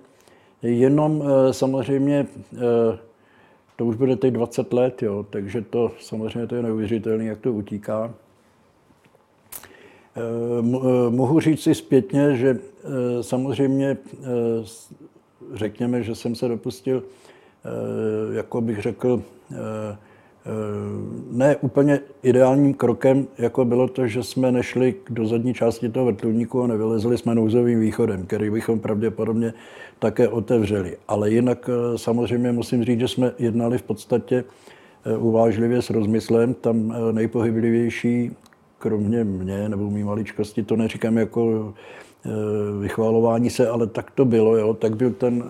S2: jenom eh, samozřejmě, eh, to už bude teď 20 let, jo, takže to samozřejmě to je neuvěřitelné, jak to utíká. Eh, mohu říct si zpětně, že samozřejmě řekněme, že jsem se dopustil, jako bych řekl, Eh, ne úplně ideálním krokem, jako bylo to, že jsme nešli do zadní části toho vrtulníku a nevylezli jsme nouzovým východem, který bychom pravděpodobně také otevřeli. Ale jinak eh, samozřejmě musím říct, že jsme jednali v podstatě eh, uvážlivě s rozmyslem. Tam nejpohyblivější, kromě mě nebo mý maličkosti, to neříkám jako vychvalování se, ale tak to bylo, jo, tak byl ten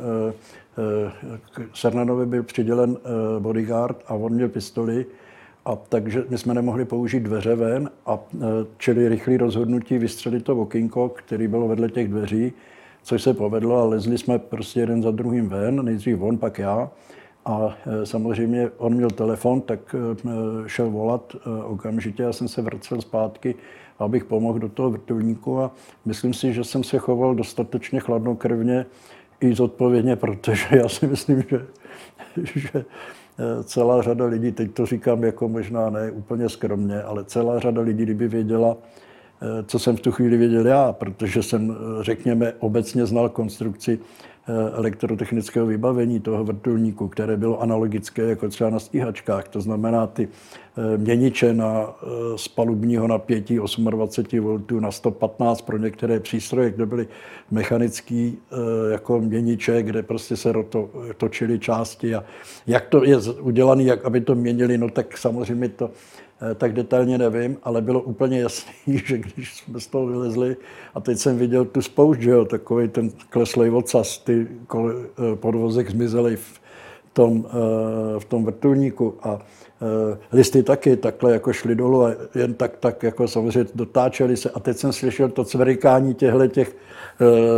S2: Sernanovi byl přidělen eh, bodyguard a on měl pistoli, a takže my jsme nemohli použít dveře ven, a eh, čili rychlé rozhodnutí vystřelit to okinko, který bylo vedle těch dveří, což se povedlo a lezli jsme prostě jeden za druhým ven, nejdřív on, pak já. A eh, samozřejmě on měl telefon, tak šel volat okamžitě. Já jsem se vracel zpátky, abych pomohl do toho vrtulníku a myslím si, že jsem se choval dostatečně chladnokrvně, i zodpovědně, protože já si myslím, že, že eh, celá řada lidí, teď to říkám jako možná ne úplně skromně, ale celá řada lidí, kdyby věděla, eh, co jsem v tu chvíli věděl já, protože jsem, eh, řekněme, obecně znal konstrukci elektrotechnického vybavení toho vrtulníku, které bylo analogické jako třeba na stíhačkách. To znamená ty eh, měniče na, eh, z palubního napětí 28 V na 115 pro některé přístroje, kde byly mechanický jako měniče, kde prostě se roto, točily části a jak to je udělané, jak aby to měnili, no tak samozřejmě to Eh, tak detailně nevím, ale bylo úplně jasný, že když jsme z toho vylezli a teď jsem viděl tu spoušť, že jo, takový ten kleslej ocas, ty eh, podvozek zmizely v tom, eh, v tom vrtulníku a listy taky takhle jako šly dolů a jen tak, tak jako samozřejmě dotáčeli se a teď jsem slyšel to cvrikání těchto těch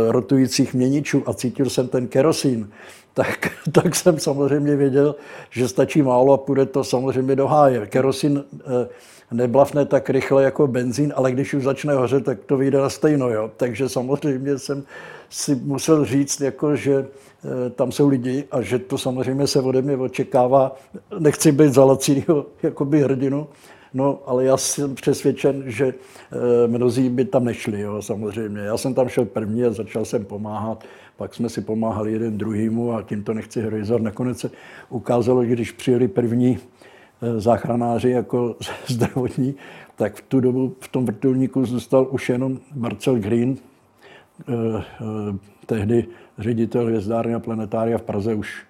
S2: rotujících měničů a cítil jsem ten kerosín tak, tak jsem samozřejmě věděl, že stačí málo a půjde to samozřejmě do háje. Kerosin eh, neblafne tak rychle jako benzín, ale když už začne hořet, tak to vyjde na stejno. Jo? Takže samozřejmě jsem si musel říct, jako, že eh, tam jsou lidi a že to samozřejmě se ode mě očekává. Nechci být za lacího jakoby hrdinu, No, ale já jsem přesvědčen, že e, mnozí by tam nešli, jo, samozřejmě. Já jsem tam šel první a začal jsem pomáhat. Pak jsme si pomáhali jeden druhýmu a tím to nechci heroizovat. Nakonec se ukázalo, že když přijeli první e, záchranáři jako zdravotní, tak v tu dobu v tom vrtulníku zůstal už jenom Marcel Green, tehdy ředitel hvězdárny a planetária v Praze už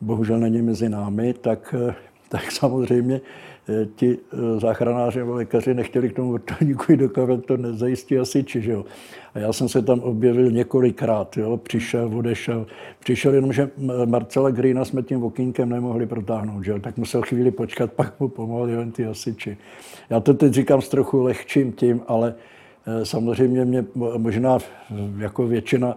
S2: bohužel není mezi námi, tak, tak samozřejmě Eh, ti eh, záchranáři nebo lékaři nechtěli k tomu vrtulníku jít, dokud to nezajistí asi že jo. A já jsem se tam objevil několikrát, jo. přišel, odešel. Přišel jenom, že Marcela Greena jsme tím okýnkem nemohli protáhnout, že jo. tak musel chvíli počkat, pak mu pomohli jen ty asiči. Já to teď říkám s trochu lehčím tím, ale eh, samozřejmě mě možná jako většina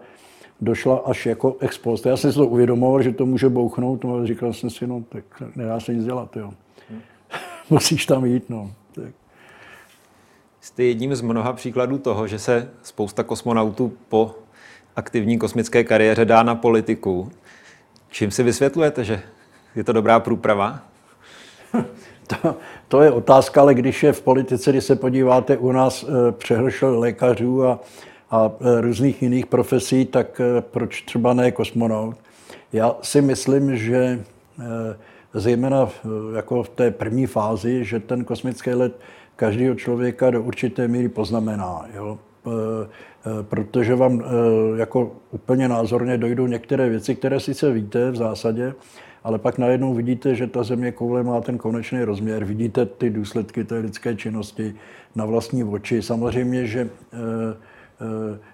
S2: došla až jako expost. Já jsem si to uvědomoval, že to může bouchnout, no, ale říkal jsem si, no tak nedá se nic dělat. Jo musíš tam jít. No. Tak.
S1: Jste jedním z mnoha příkladů toho, že se spousta kosmonautů po aktivní kosmické kariéře dá na politiku. Čím si vysvětlujete, že je to dobrá průprava?
S2: To, to je otázka, ale když je v politice, když se podíváte u nás e, přehršel lékařů a, a e, různých jiných profesí, tak e, proč třeba ne kosmonaut? Já si myslím, že zejména jako v té první fázi, že ten kosmický let každého člověka do určité míry poznamená. Jo? protože vám jako úplně názorně dojdou některé věci, které sice víte v zásadě, ale pak najednou vidíte, že ta země koule má ten konečný rozměr, vidíte ty důsledky té lidské činnosti na vlastní oči. Samozřejmě, že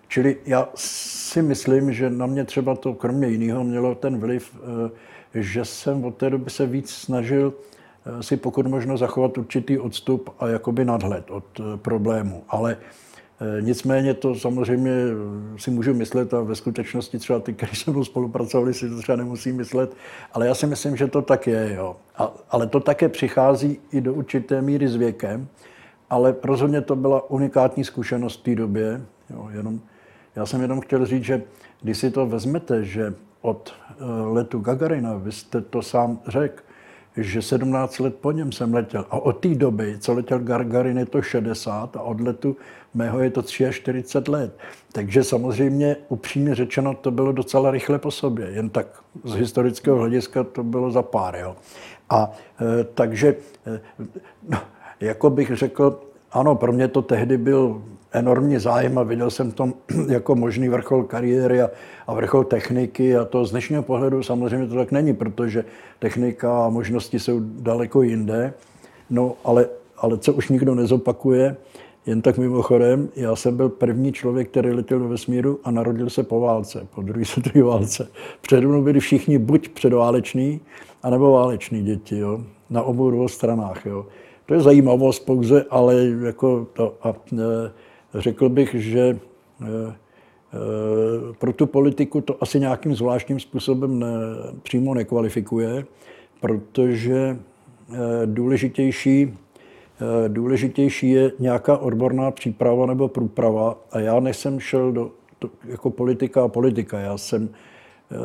S2: Čili já si myslím, že na mě třeba to kromě jiného mělo ten vliv, že jsem od té doby se víc snažil Eh, si pokud možno zachovat určitý odstup a jakoby nadhled od eh, problému. Ale eh, Nicméně to samozřejmě si můžu myslet a ve skutečnosti třeba ty, kteří se mnou spolupracovali, si to třeba nemusí myslet, ale já si myslím, že to tak je. Jo. A, ale to také přichází i do určité míry s věkem, ale rozhodně to byla unikátní zkušenost v té době. Jo, jenom, já jsem jenom chtěl říct, že když si to vezmete, že od letu Gagarina, vy jste to sám řekl, že 17 let po něm jsem letěl. A od té doby, co letěl Gargarin, je to 60 a od letu mého je to 43 let. Takže samozřejmě, upřímně řečeno, to bylo docela rychle po sobě. Jen tak z historického hlediska to bylo za pár. Jo. A e, takže, e, no, jako bych řekl, ano, pro mě to tehdy byl enormní zájem a viděl jsem tom jako možný vrchol kariéry a, a vrchol techniky a to z dnešního pohledu samozřejmě to tak není, protože technika a možnosti jsou daleko jinde. No ale, ale co už nikdo nezopakuje, jen tak mimochodem, já jsem byl první člověk, který letěl do vesmíru a narodil se po válce, po druhé světové válce. Přede mnou byli všichni buď předváleční, anebo váleční děti, jo? na obou dvou stranách. Jo? To je zajímavost pouze, ale jako to, a, e, řekl bych, že e, e, pro tu politiku to asi nějakým zvláštním způsobem ne, přímo nekvalifikuje, protože e, důležitější, důležitější je nějaká odborná příprava nebo průprava. A já než jsem šel do to, jako politika a politika, já jsem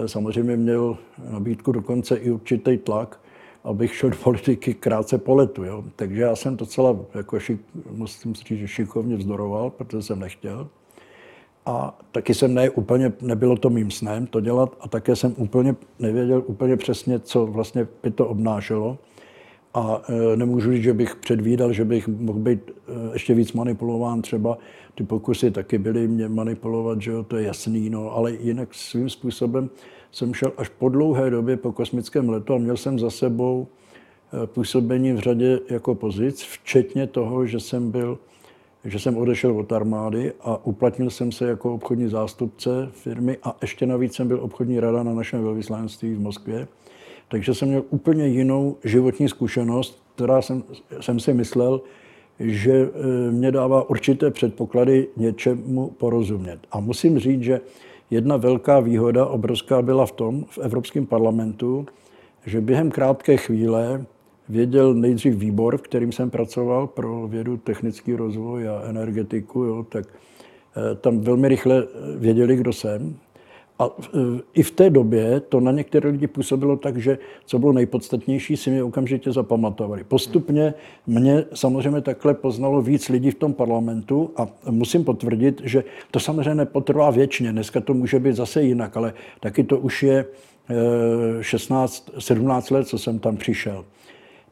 S2: samozřejmě měl nabídku dokonce i určitý tlak, abych šel do politiky krátce po letu. Jo. Takže já jsem docela, jako šik, musím říct, že šikovně vzdoroval, protože jsem nechtěl. A taky jsem ne, úplně, nebylo to mým snem to dělat a také jsem úplně nevěděl úplně přesně, co vlastně by to obnášelo. A e, nemůžu říct, že bych předvídal, že bych mohl být e, ještě víc manipulován. Třeba ty pokusy taky byly mě manipulovat, že jo, to je jasný, no, ale jinak svým způsobem jsem šel až po dlouhé době po kosmickém letu a měl jsem za sebou eh, působení v řadě jako pozic, včetně toho, že jsem byl že jsem odešel od armády a uplatnil jsem se jako obchodní zástupce firmy a ještě navíc jsem byl obchodní rada na našem velvyslanství v Moskvě. Takže jsem měl úplně jinou životní zkušenost, která jsem, jsem si myslel, že eh, mě dává určité předpoklady něčemu porozumět. A musím říct, že Jedna velká výhoda, obrovská, byla v tom, v Evropském parlamentu, že během krátké chvíle věděl nejdřív výbor, v kterým jsem pracoval pro vědu, technický rozvoj a energetiku, jo, tak eh, tam velmi rychle věděli, kdo jsem. A e, i v té době to na některé lidi působilo tak, že co bylo nejpodstatnější, si mě okamžitě zapamatovali. Postupně mě samozřejmě takhle poznalo víc lidí v tom parlamentu a musím potvrdit, že to samozřejmě nepotrvá věčně. Dneska to může být zase jinak, ale taky to už je 16, e, 17 let, co jsem tam přišel.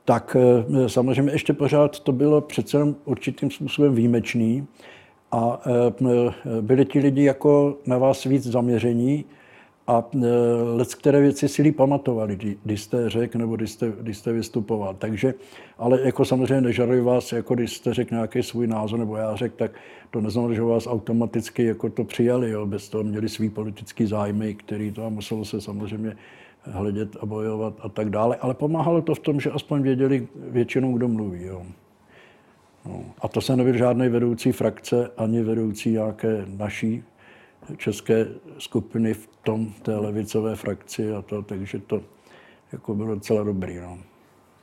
S2: Tak e, samozřejmě ještě pořád to bylo přece určitým způsobem výjimečný a e, byli ti lidi jako na vás víc zaměření a e, let, které věci si líp pamatovali, když jste řekl nebo když jste, když jste vystupoval. Takže, ale jako samozřejmě nežaruji vás, jako když jste řekl nějaký svůj názor, nebo já řekl, tak to neznamená, že vás automaticky jako to přijali, jo, bez toho měli svý politický zájmy, který to muselo se samozřejmě hledět a bojovat a tak dále. Ale pomáhalo to v tom, že aspoň věděli většinou, kdo mluví. Jo. No. A to se nebyl žádný vedoucí frakce, ani vedoucí nějaké naší české skupiny v tom, té levicové frakci a to, takže to jako bylo docela dobrý. No.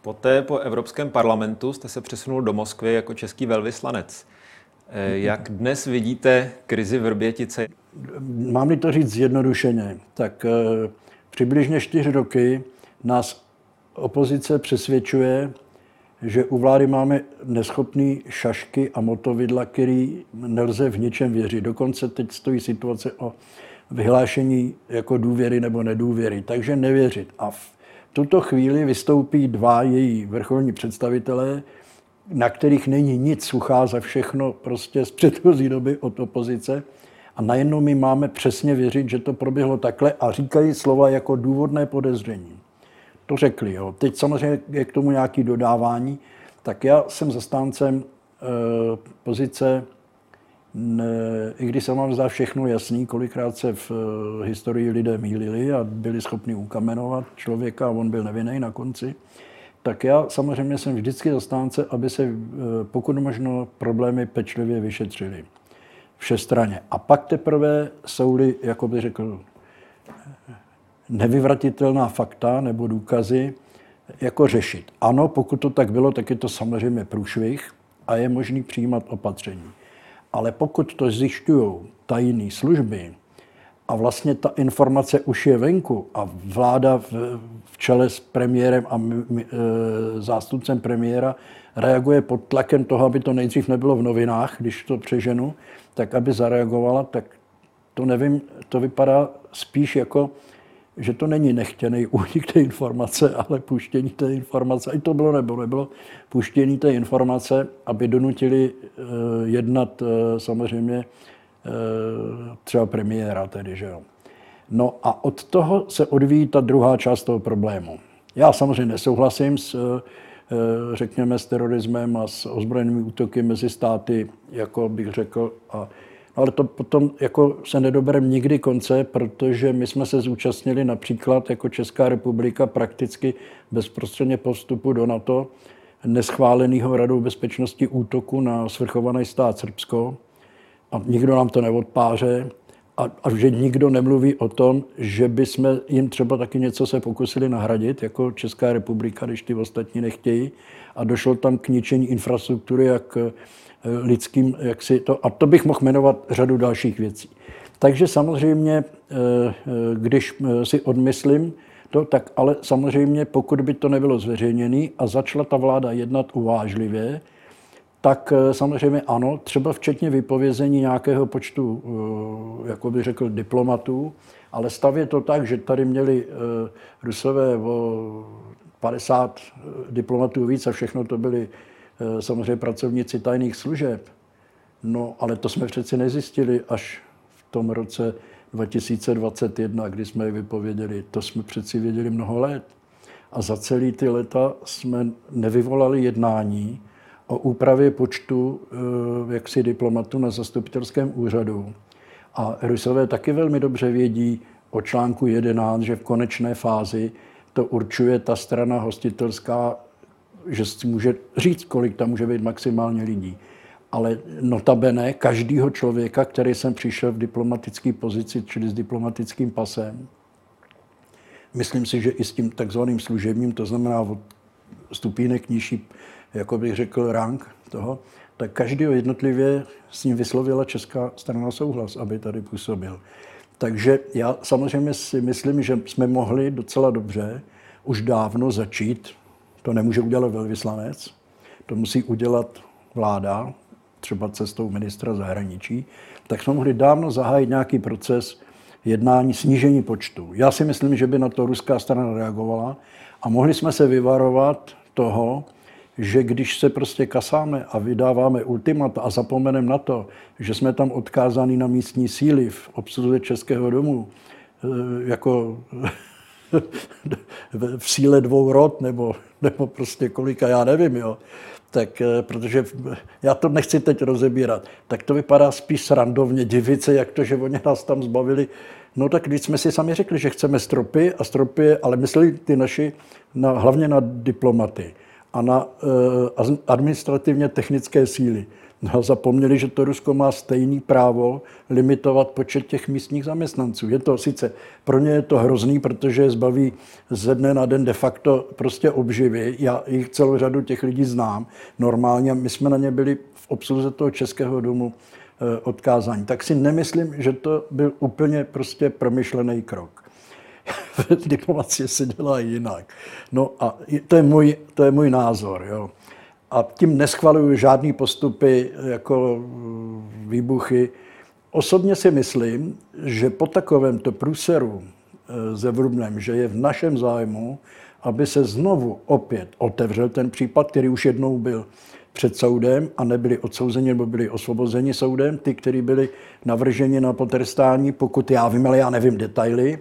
S1: Poté po Evropském parlamentu jste se přesunul do Moskvy jako český velvyslanec. Eh, jak dnes vidíte krizi v Rbětice?
S2: Mám-li to říct zjednodušeně, tak eh, přibližně čtyři roky nás opozice přesvědčuje, že u vlády máme neschopný šašky a motovidla, který nelze v ničem věřit. Dokonce teď stojí situace o vyhlášení jako důvěry nebo nedůvěry, takže nevěřit. A v tuto chvíli vystoupí dva její vrcholní představitelé, na kterých není nic, suchá za všechno prostě z předchozí doby od opozice. A najednou my máme přesně věřit, že to proběhlo takhle a říkají slova jako důvodné podezření. To řekli, jo. Teď samozřejmě je k tomu nějaké dodávání. Tak já jsem zastáncem e, pozice, ne, i když se vám zdá všechno jasný, kolikrát se v e, historii lidé mýlili a byli schopni ukamenovat člověka a on byl nevinný na konci, tak já samozřejmě jsem vždycky zastánce, aby se e, pokud možno problémy pečlivě vyšetřili všestraně. A pak teprve jsou-li, jako by řekl, nevyvratitelná fakta nebo důkazy, jako řešit. Ano, pokud to tak bylo, tak je to samozřejmě průšvih a je možný přijímat opatření. Ale pokud to zjišťují tajné služby a vlastně ta informace už je venku a vláda v, v čele s premiérem a e, zástupcem premiéra reaguje pod tlakem toho, aby to nejdřív nebylo v novinách, když to přeženu, tak aby zareagovala, tak to nevím, to vypadá spíš jako, že to není nechtěný únik té informace, ale puštění té informace, i to bylo nebo nebylo, puštění té informace, aby donutili uh, jednat uh, samozřejmě uh, třeba premiéra tedy, že jo. No a od toho se odvíjí ta druhá část toho problému. Já samozřejmě nesouhlasím s, řekněme, s terorismem a s ozbrojenými útoky mezi státy, jako bych řekl, a ale to potom jako se nedobereme nikdy konce, protože my jsme se zúčastnili například jako Česká republika prakticky bezprostředně po vstupu do NATO neschváleného radou bezpečnosti útoku na svrchovaný stát Srbsko. A nikdo nám to neodpáře a, a že nikdo nemluví o tom, že by jsme jim třeba taky něco se pokusili nahradit, jako Česká republika, když ty ostatní nechtějí. A došlo tam k ničení infrastruktury, jak lidským, jak si to, a to bych mohl jmenovat řadu dalších věcí. Takže samozřejmě, eh, eh, když eh, si odmyslím to, tak ale samozřejmě, pokud by to nebylo zveřejněné a začala ta vláda jednat uvážlivě, tak samozřejmě ano, třeba včetně vypovězení nějakého počtu, jako by řekl, diplomatů, ale stavě to tak, že tady měli Rusové o 50 diplomatů víc a všechno to byli Eh, samozřejmě pracovníci tajných služeb. No, ale to jsme přeci nezjistili až v tom roce 2021, kdy jsme je vypověděli. To jsme přeci věděli mnoho let. A za celý ty leta jsme nevyvolali jednání o úpravě počtu eh, jaksi diplomatů na zastupitelském úřadu. A Rusové taky velmi dobře vědí o článku 11, že v konečné fázi to určuje ta strana hostitelská že si může říct, kolik tam může být maximálně lidí. Ale notabene každého člověka, který jsem přišel v diplomatické pozici, čili s diplomatickým pasem, myslím si, že i s tím takzvaným služebním, to znamená od stupínek nižší, jako bych řekl, rank toho, tak každého jednotlivě s ním vyslovila česká strana souhlas, aby tady působil. Takže já samozřejmě si myslím, že jsme mohli docela dobře už dávno začít to nemůže udělat velvyslanec, to musí udělat vláda, třeba cestou ministra zahraničí, tak jsme mohli dávno zahájit nějaký proces jednání snížení počtu. Já si myslím, že by na to ruská strana reagovala a mohli jsme se vyvarovat toho, že když se prostě kasáme a vydáváme ultimata a zapomeneme na to, že jsme tam odkázáni na místní síly v obsluze Českého domu, eh, jako v síle dvou rod, nebo, nebo prostě kolika, já nevím, jo. Tak, eh, protože já to nechci teď rozebírat, tak to vypadá spíš srandovně, divit se, jak to, že oni nás tam zbavili. No tak když jsme si sami řekli, že chceme stropy a stropy, ale mysleli ty naši na, hlavně na diplomaty a na uh, administrativně technické síly. No, zapomněli, že to Rusko má stejný právo limitovat počet těch místních zaměstnanců. Je to sice, pro ně je to hrozný, protože je zbaví ze dne na den de facto prostě obživy. Já jich celou řadu těch lidí znám normálně. My jsme na ně byli v obsluze toho Českého domu eh, odkázání. Tak si nemyslím, že to byl úplně prostě promyšlený krok. Diplomacie se dělá jinak. No a to je můj, to je můj názor. Jo a tím neschvaluju žádný postupy jako výbuchy. Osobně si myslím, že po takovémto průseru se eh, Vrubnem, že je v našem zájmu, aby se znovu opět otevřel ten případ, který už jednou byl před soudem a nebyli odsouzeni nebo byli osvobozeni soudem, ty, kteří byli navrženi na potrestání, pokud já vím, ale já nevím detaily,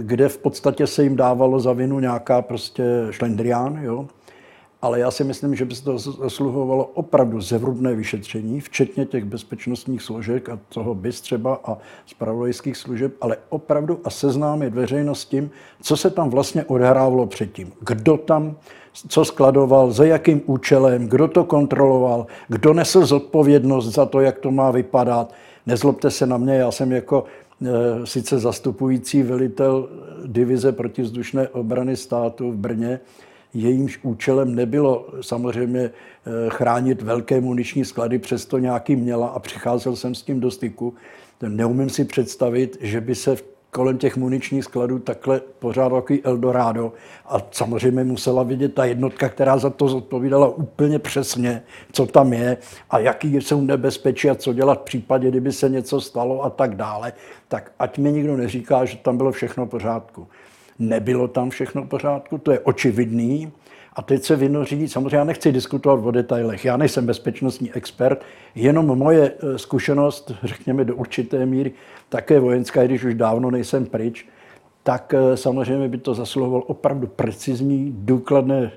S2: kde v podstatě se jim dávalo za vinu nějaká prostě šlendrián, jo, ale já si myslím, že by se to zasluhovalo opravdu zevrubné vyšetření, včetně těch bezpečnostních složek a toho BIS třeba a zpravodajských služeb, ale opravdu a seznámit veřejnost s tím, co se tam vlastně odehrávalo předtím. Kdo tam co skladoval, za jakým účelem, kdo to kontroloval, kdo nesl zodpovědnost za to, jak to má vypadat. Nezlobte se na mě, já jsem jako sice zastupující velitel divize protivzdušné obrany státu v Brně, jejímž účelem nebylo samozřejmě eh, chránit velké muniční sklady, přesto nějaký měla a přicházel jsem s tím do styku. Neumím si představit, že by se kolem těch muničních skladů takhle pořád takový Eldorado. A samozřejmě musela vidět ta jednotka, která za to zodpovídala úplně přesně, co tam je a jaký jsou nebezpečí a co dělat v případě, kdyby se něco stalo a tak dále. Tak ať mi nikdo neříká, že tam bylo všechno v pořádku. Nebylo tam všechno v pořádku, to je očividný. A teď se vynoří, samozřejmě já nechci diskutovat o detailech, já nejsem bezpečnostní expert, jenom moje eh, zkušenost, řekněme do určité míry, také vojenská, když už dávno nejsem pryč, tak eh, samozřejmě by to zasluhoval opravdu precizní, důkladné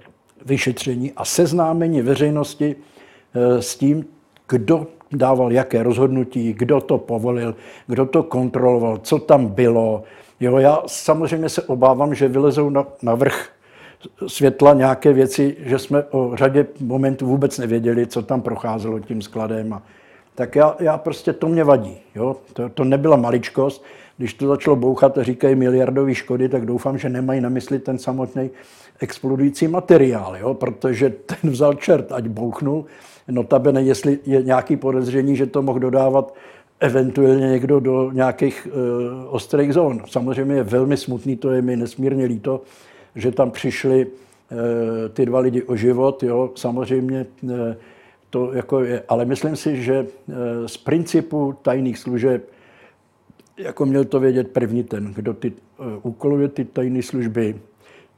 S2: vyšetření a seznámení veřejnosti eh, s tím, kdo dával jaké rozhodnutí, kdo to povolil, kdo to kontroloval, co tam bylo, Jo, já samozřejmě se obávám, že vylezou na, na vrch světla nějaké věci, že jsme o řadě momentů vůbec nevěděli, co tam procházelo tím skladem. A, tak já, já prostě, to mě vadí. Jo? To, to nebyla maličkost. Když to začalo bouchat a říkají miliardové škody, tak doufám, že nemají na mysli ten samotný explodující materiál, jo? protože ten vzal čert, ať bouchnul. Notabene, jestli je nějaký podezření, že to mohl dodávat eventuálně někdo do nějakých uh, ostrých zón. Samozřejmě je velmi smutný, to je mi nesmírně líto, že tam přišli uh, ty dva lidi o život. Jo. Samozřejmě uh, to jako je, ale myslím si, že uh, z principu tajných služeb jako měl to vědět první ten, kdo ty, úkoluje ty tajné služby,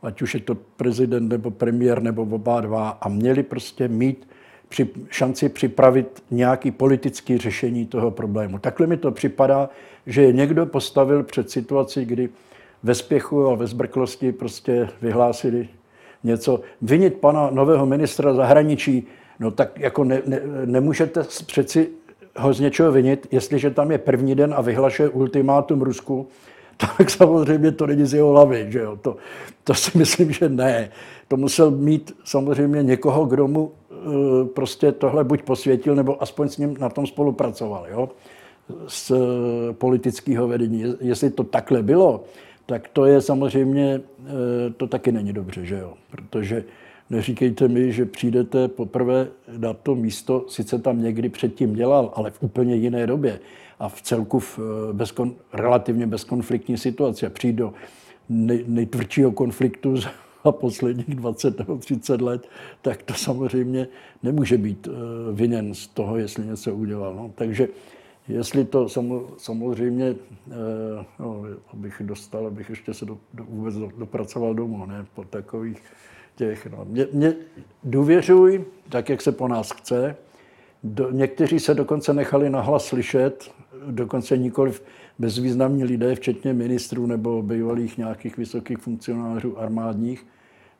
S2: ať už je to prezident nebo premiér nebo oba dva, a měli prostě mít při, šanci připravit nějaký politický řešení toho problému. Takhle mi to připadá, že je někdo postavil před situaci, kdy ve spěchu a ve zbrklosti prostě vyhlásili něco. Vinit pana nového ministra zahraničí, no tak jako ne, ne, nemůžete přeci ho z něčeho vinit, jestliže tam je první den a vyhlašuje ultimátum Rusku, tak samozřejmě to není z jeho hlavy. Že jo? To, to si myslím, že ne. To musel mít samozřejmě někoho, kdo mu Eh, prostě tohle buď posvětil, nebo aspoň s ním na tom spolupracoval, jo? z eh, politického vedení. Jestli to takhle bylo, tak to je samozřejmě, eh, to taky není dobře, že jo? Protože neříkejte mi, že přijdete poprvé na to místo, sice tam někdy předtím dělal, ale v úplně jiné době a v celku v bezkon, relativně bezkonfliktní situaci a přijít do nej, nejtvrdšího konfliktu a posledních 20 nebo 30 let, tak to samozřejmě nemůže být eh, vinen z toho, jestli něco udělal. No. Takže jestli to samozřejmě, eh, no, abych dostal, abych ještě se do, do, vůbec dopracoval domů, ne, po takových těch, no. Mě, mě důvěřuj, tak jak se po nás chce. Do, někteří se dokonce nechali nahlas slyšet, dokonce nikoliv bezvýznamní lidé, včetně ministrů nebo bývalých nějakých vysokých funkcionářů armádních,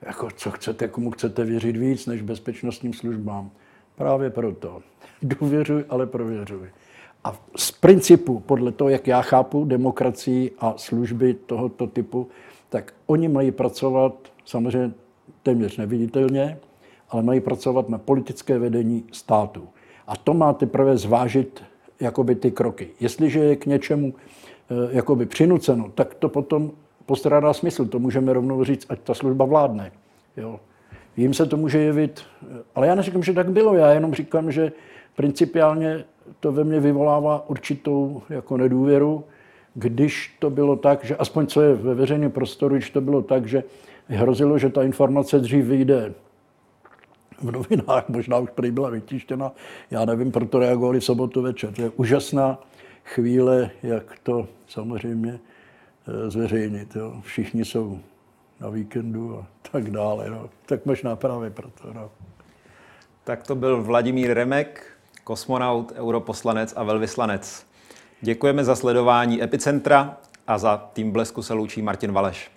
S2: jako co chcete, komu chcete věřit víc než bezpečnostním službám. Právě proto. Důvěřuj, ale prověřuj. A z principu, podle toho, jak já chápu demokracii a služby tohoto typu, tak oni mají pracovat samozřejmě téměř neviditelně, ale mají pracovat na politické vedení státu. A to má teprve zvážit jakoby ty kroky. Jestliže je k něčemu eh, jakoby přinuceno, tak to potom postrádá smysl. To můžeme rovnou říct, ať ta služba vládne. Jo. Jím se to může jevit, ale já neříkám, že tak bylo, já jenom říkám, že principiálně to ve mně vyvolává určitou jako nedůvěru, když to bylo tak, že aspoň co je ve veřejném prostoru, když to bylo tak, že hrozilo, že ta informace dřív vyjde v novinách, možná už prý byla vytištěna, já nevím, proto reagovali sobotu večer. To je úžasná chvíle, jak to samozřejmě Eh, zveřejnit. Jo. Všichni jsou na víkendu a tak dále. No. Tak možná právě proto. No.
S1: Tak to byl Vladimír Remek, kosmonaut, europoslanec a velvyslanec. Děkujeme za sledování Epicentra a za tým Blesku se loučí Martin Valeš.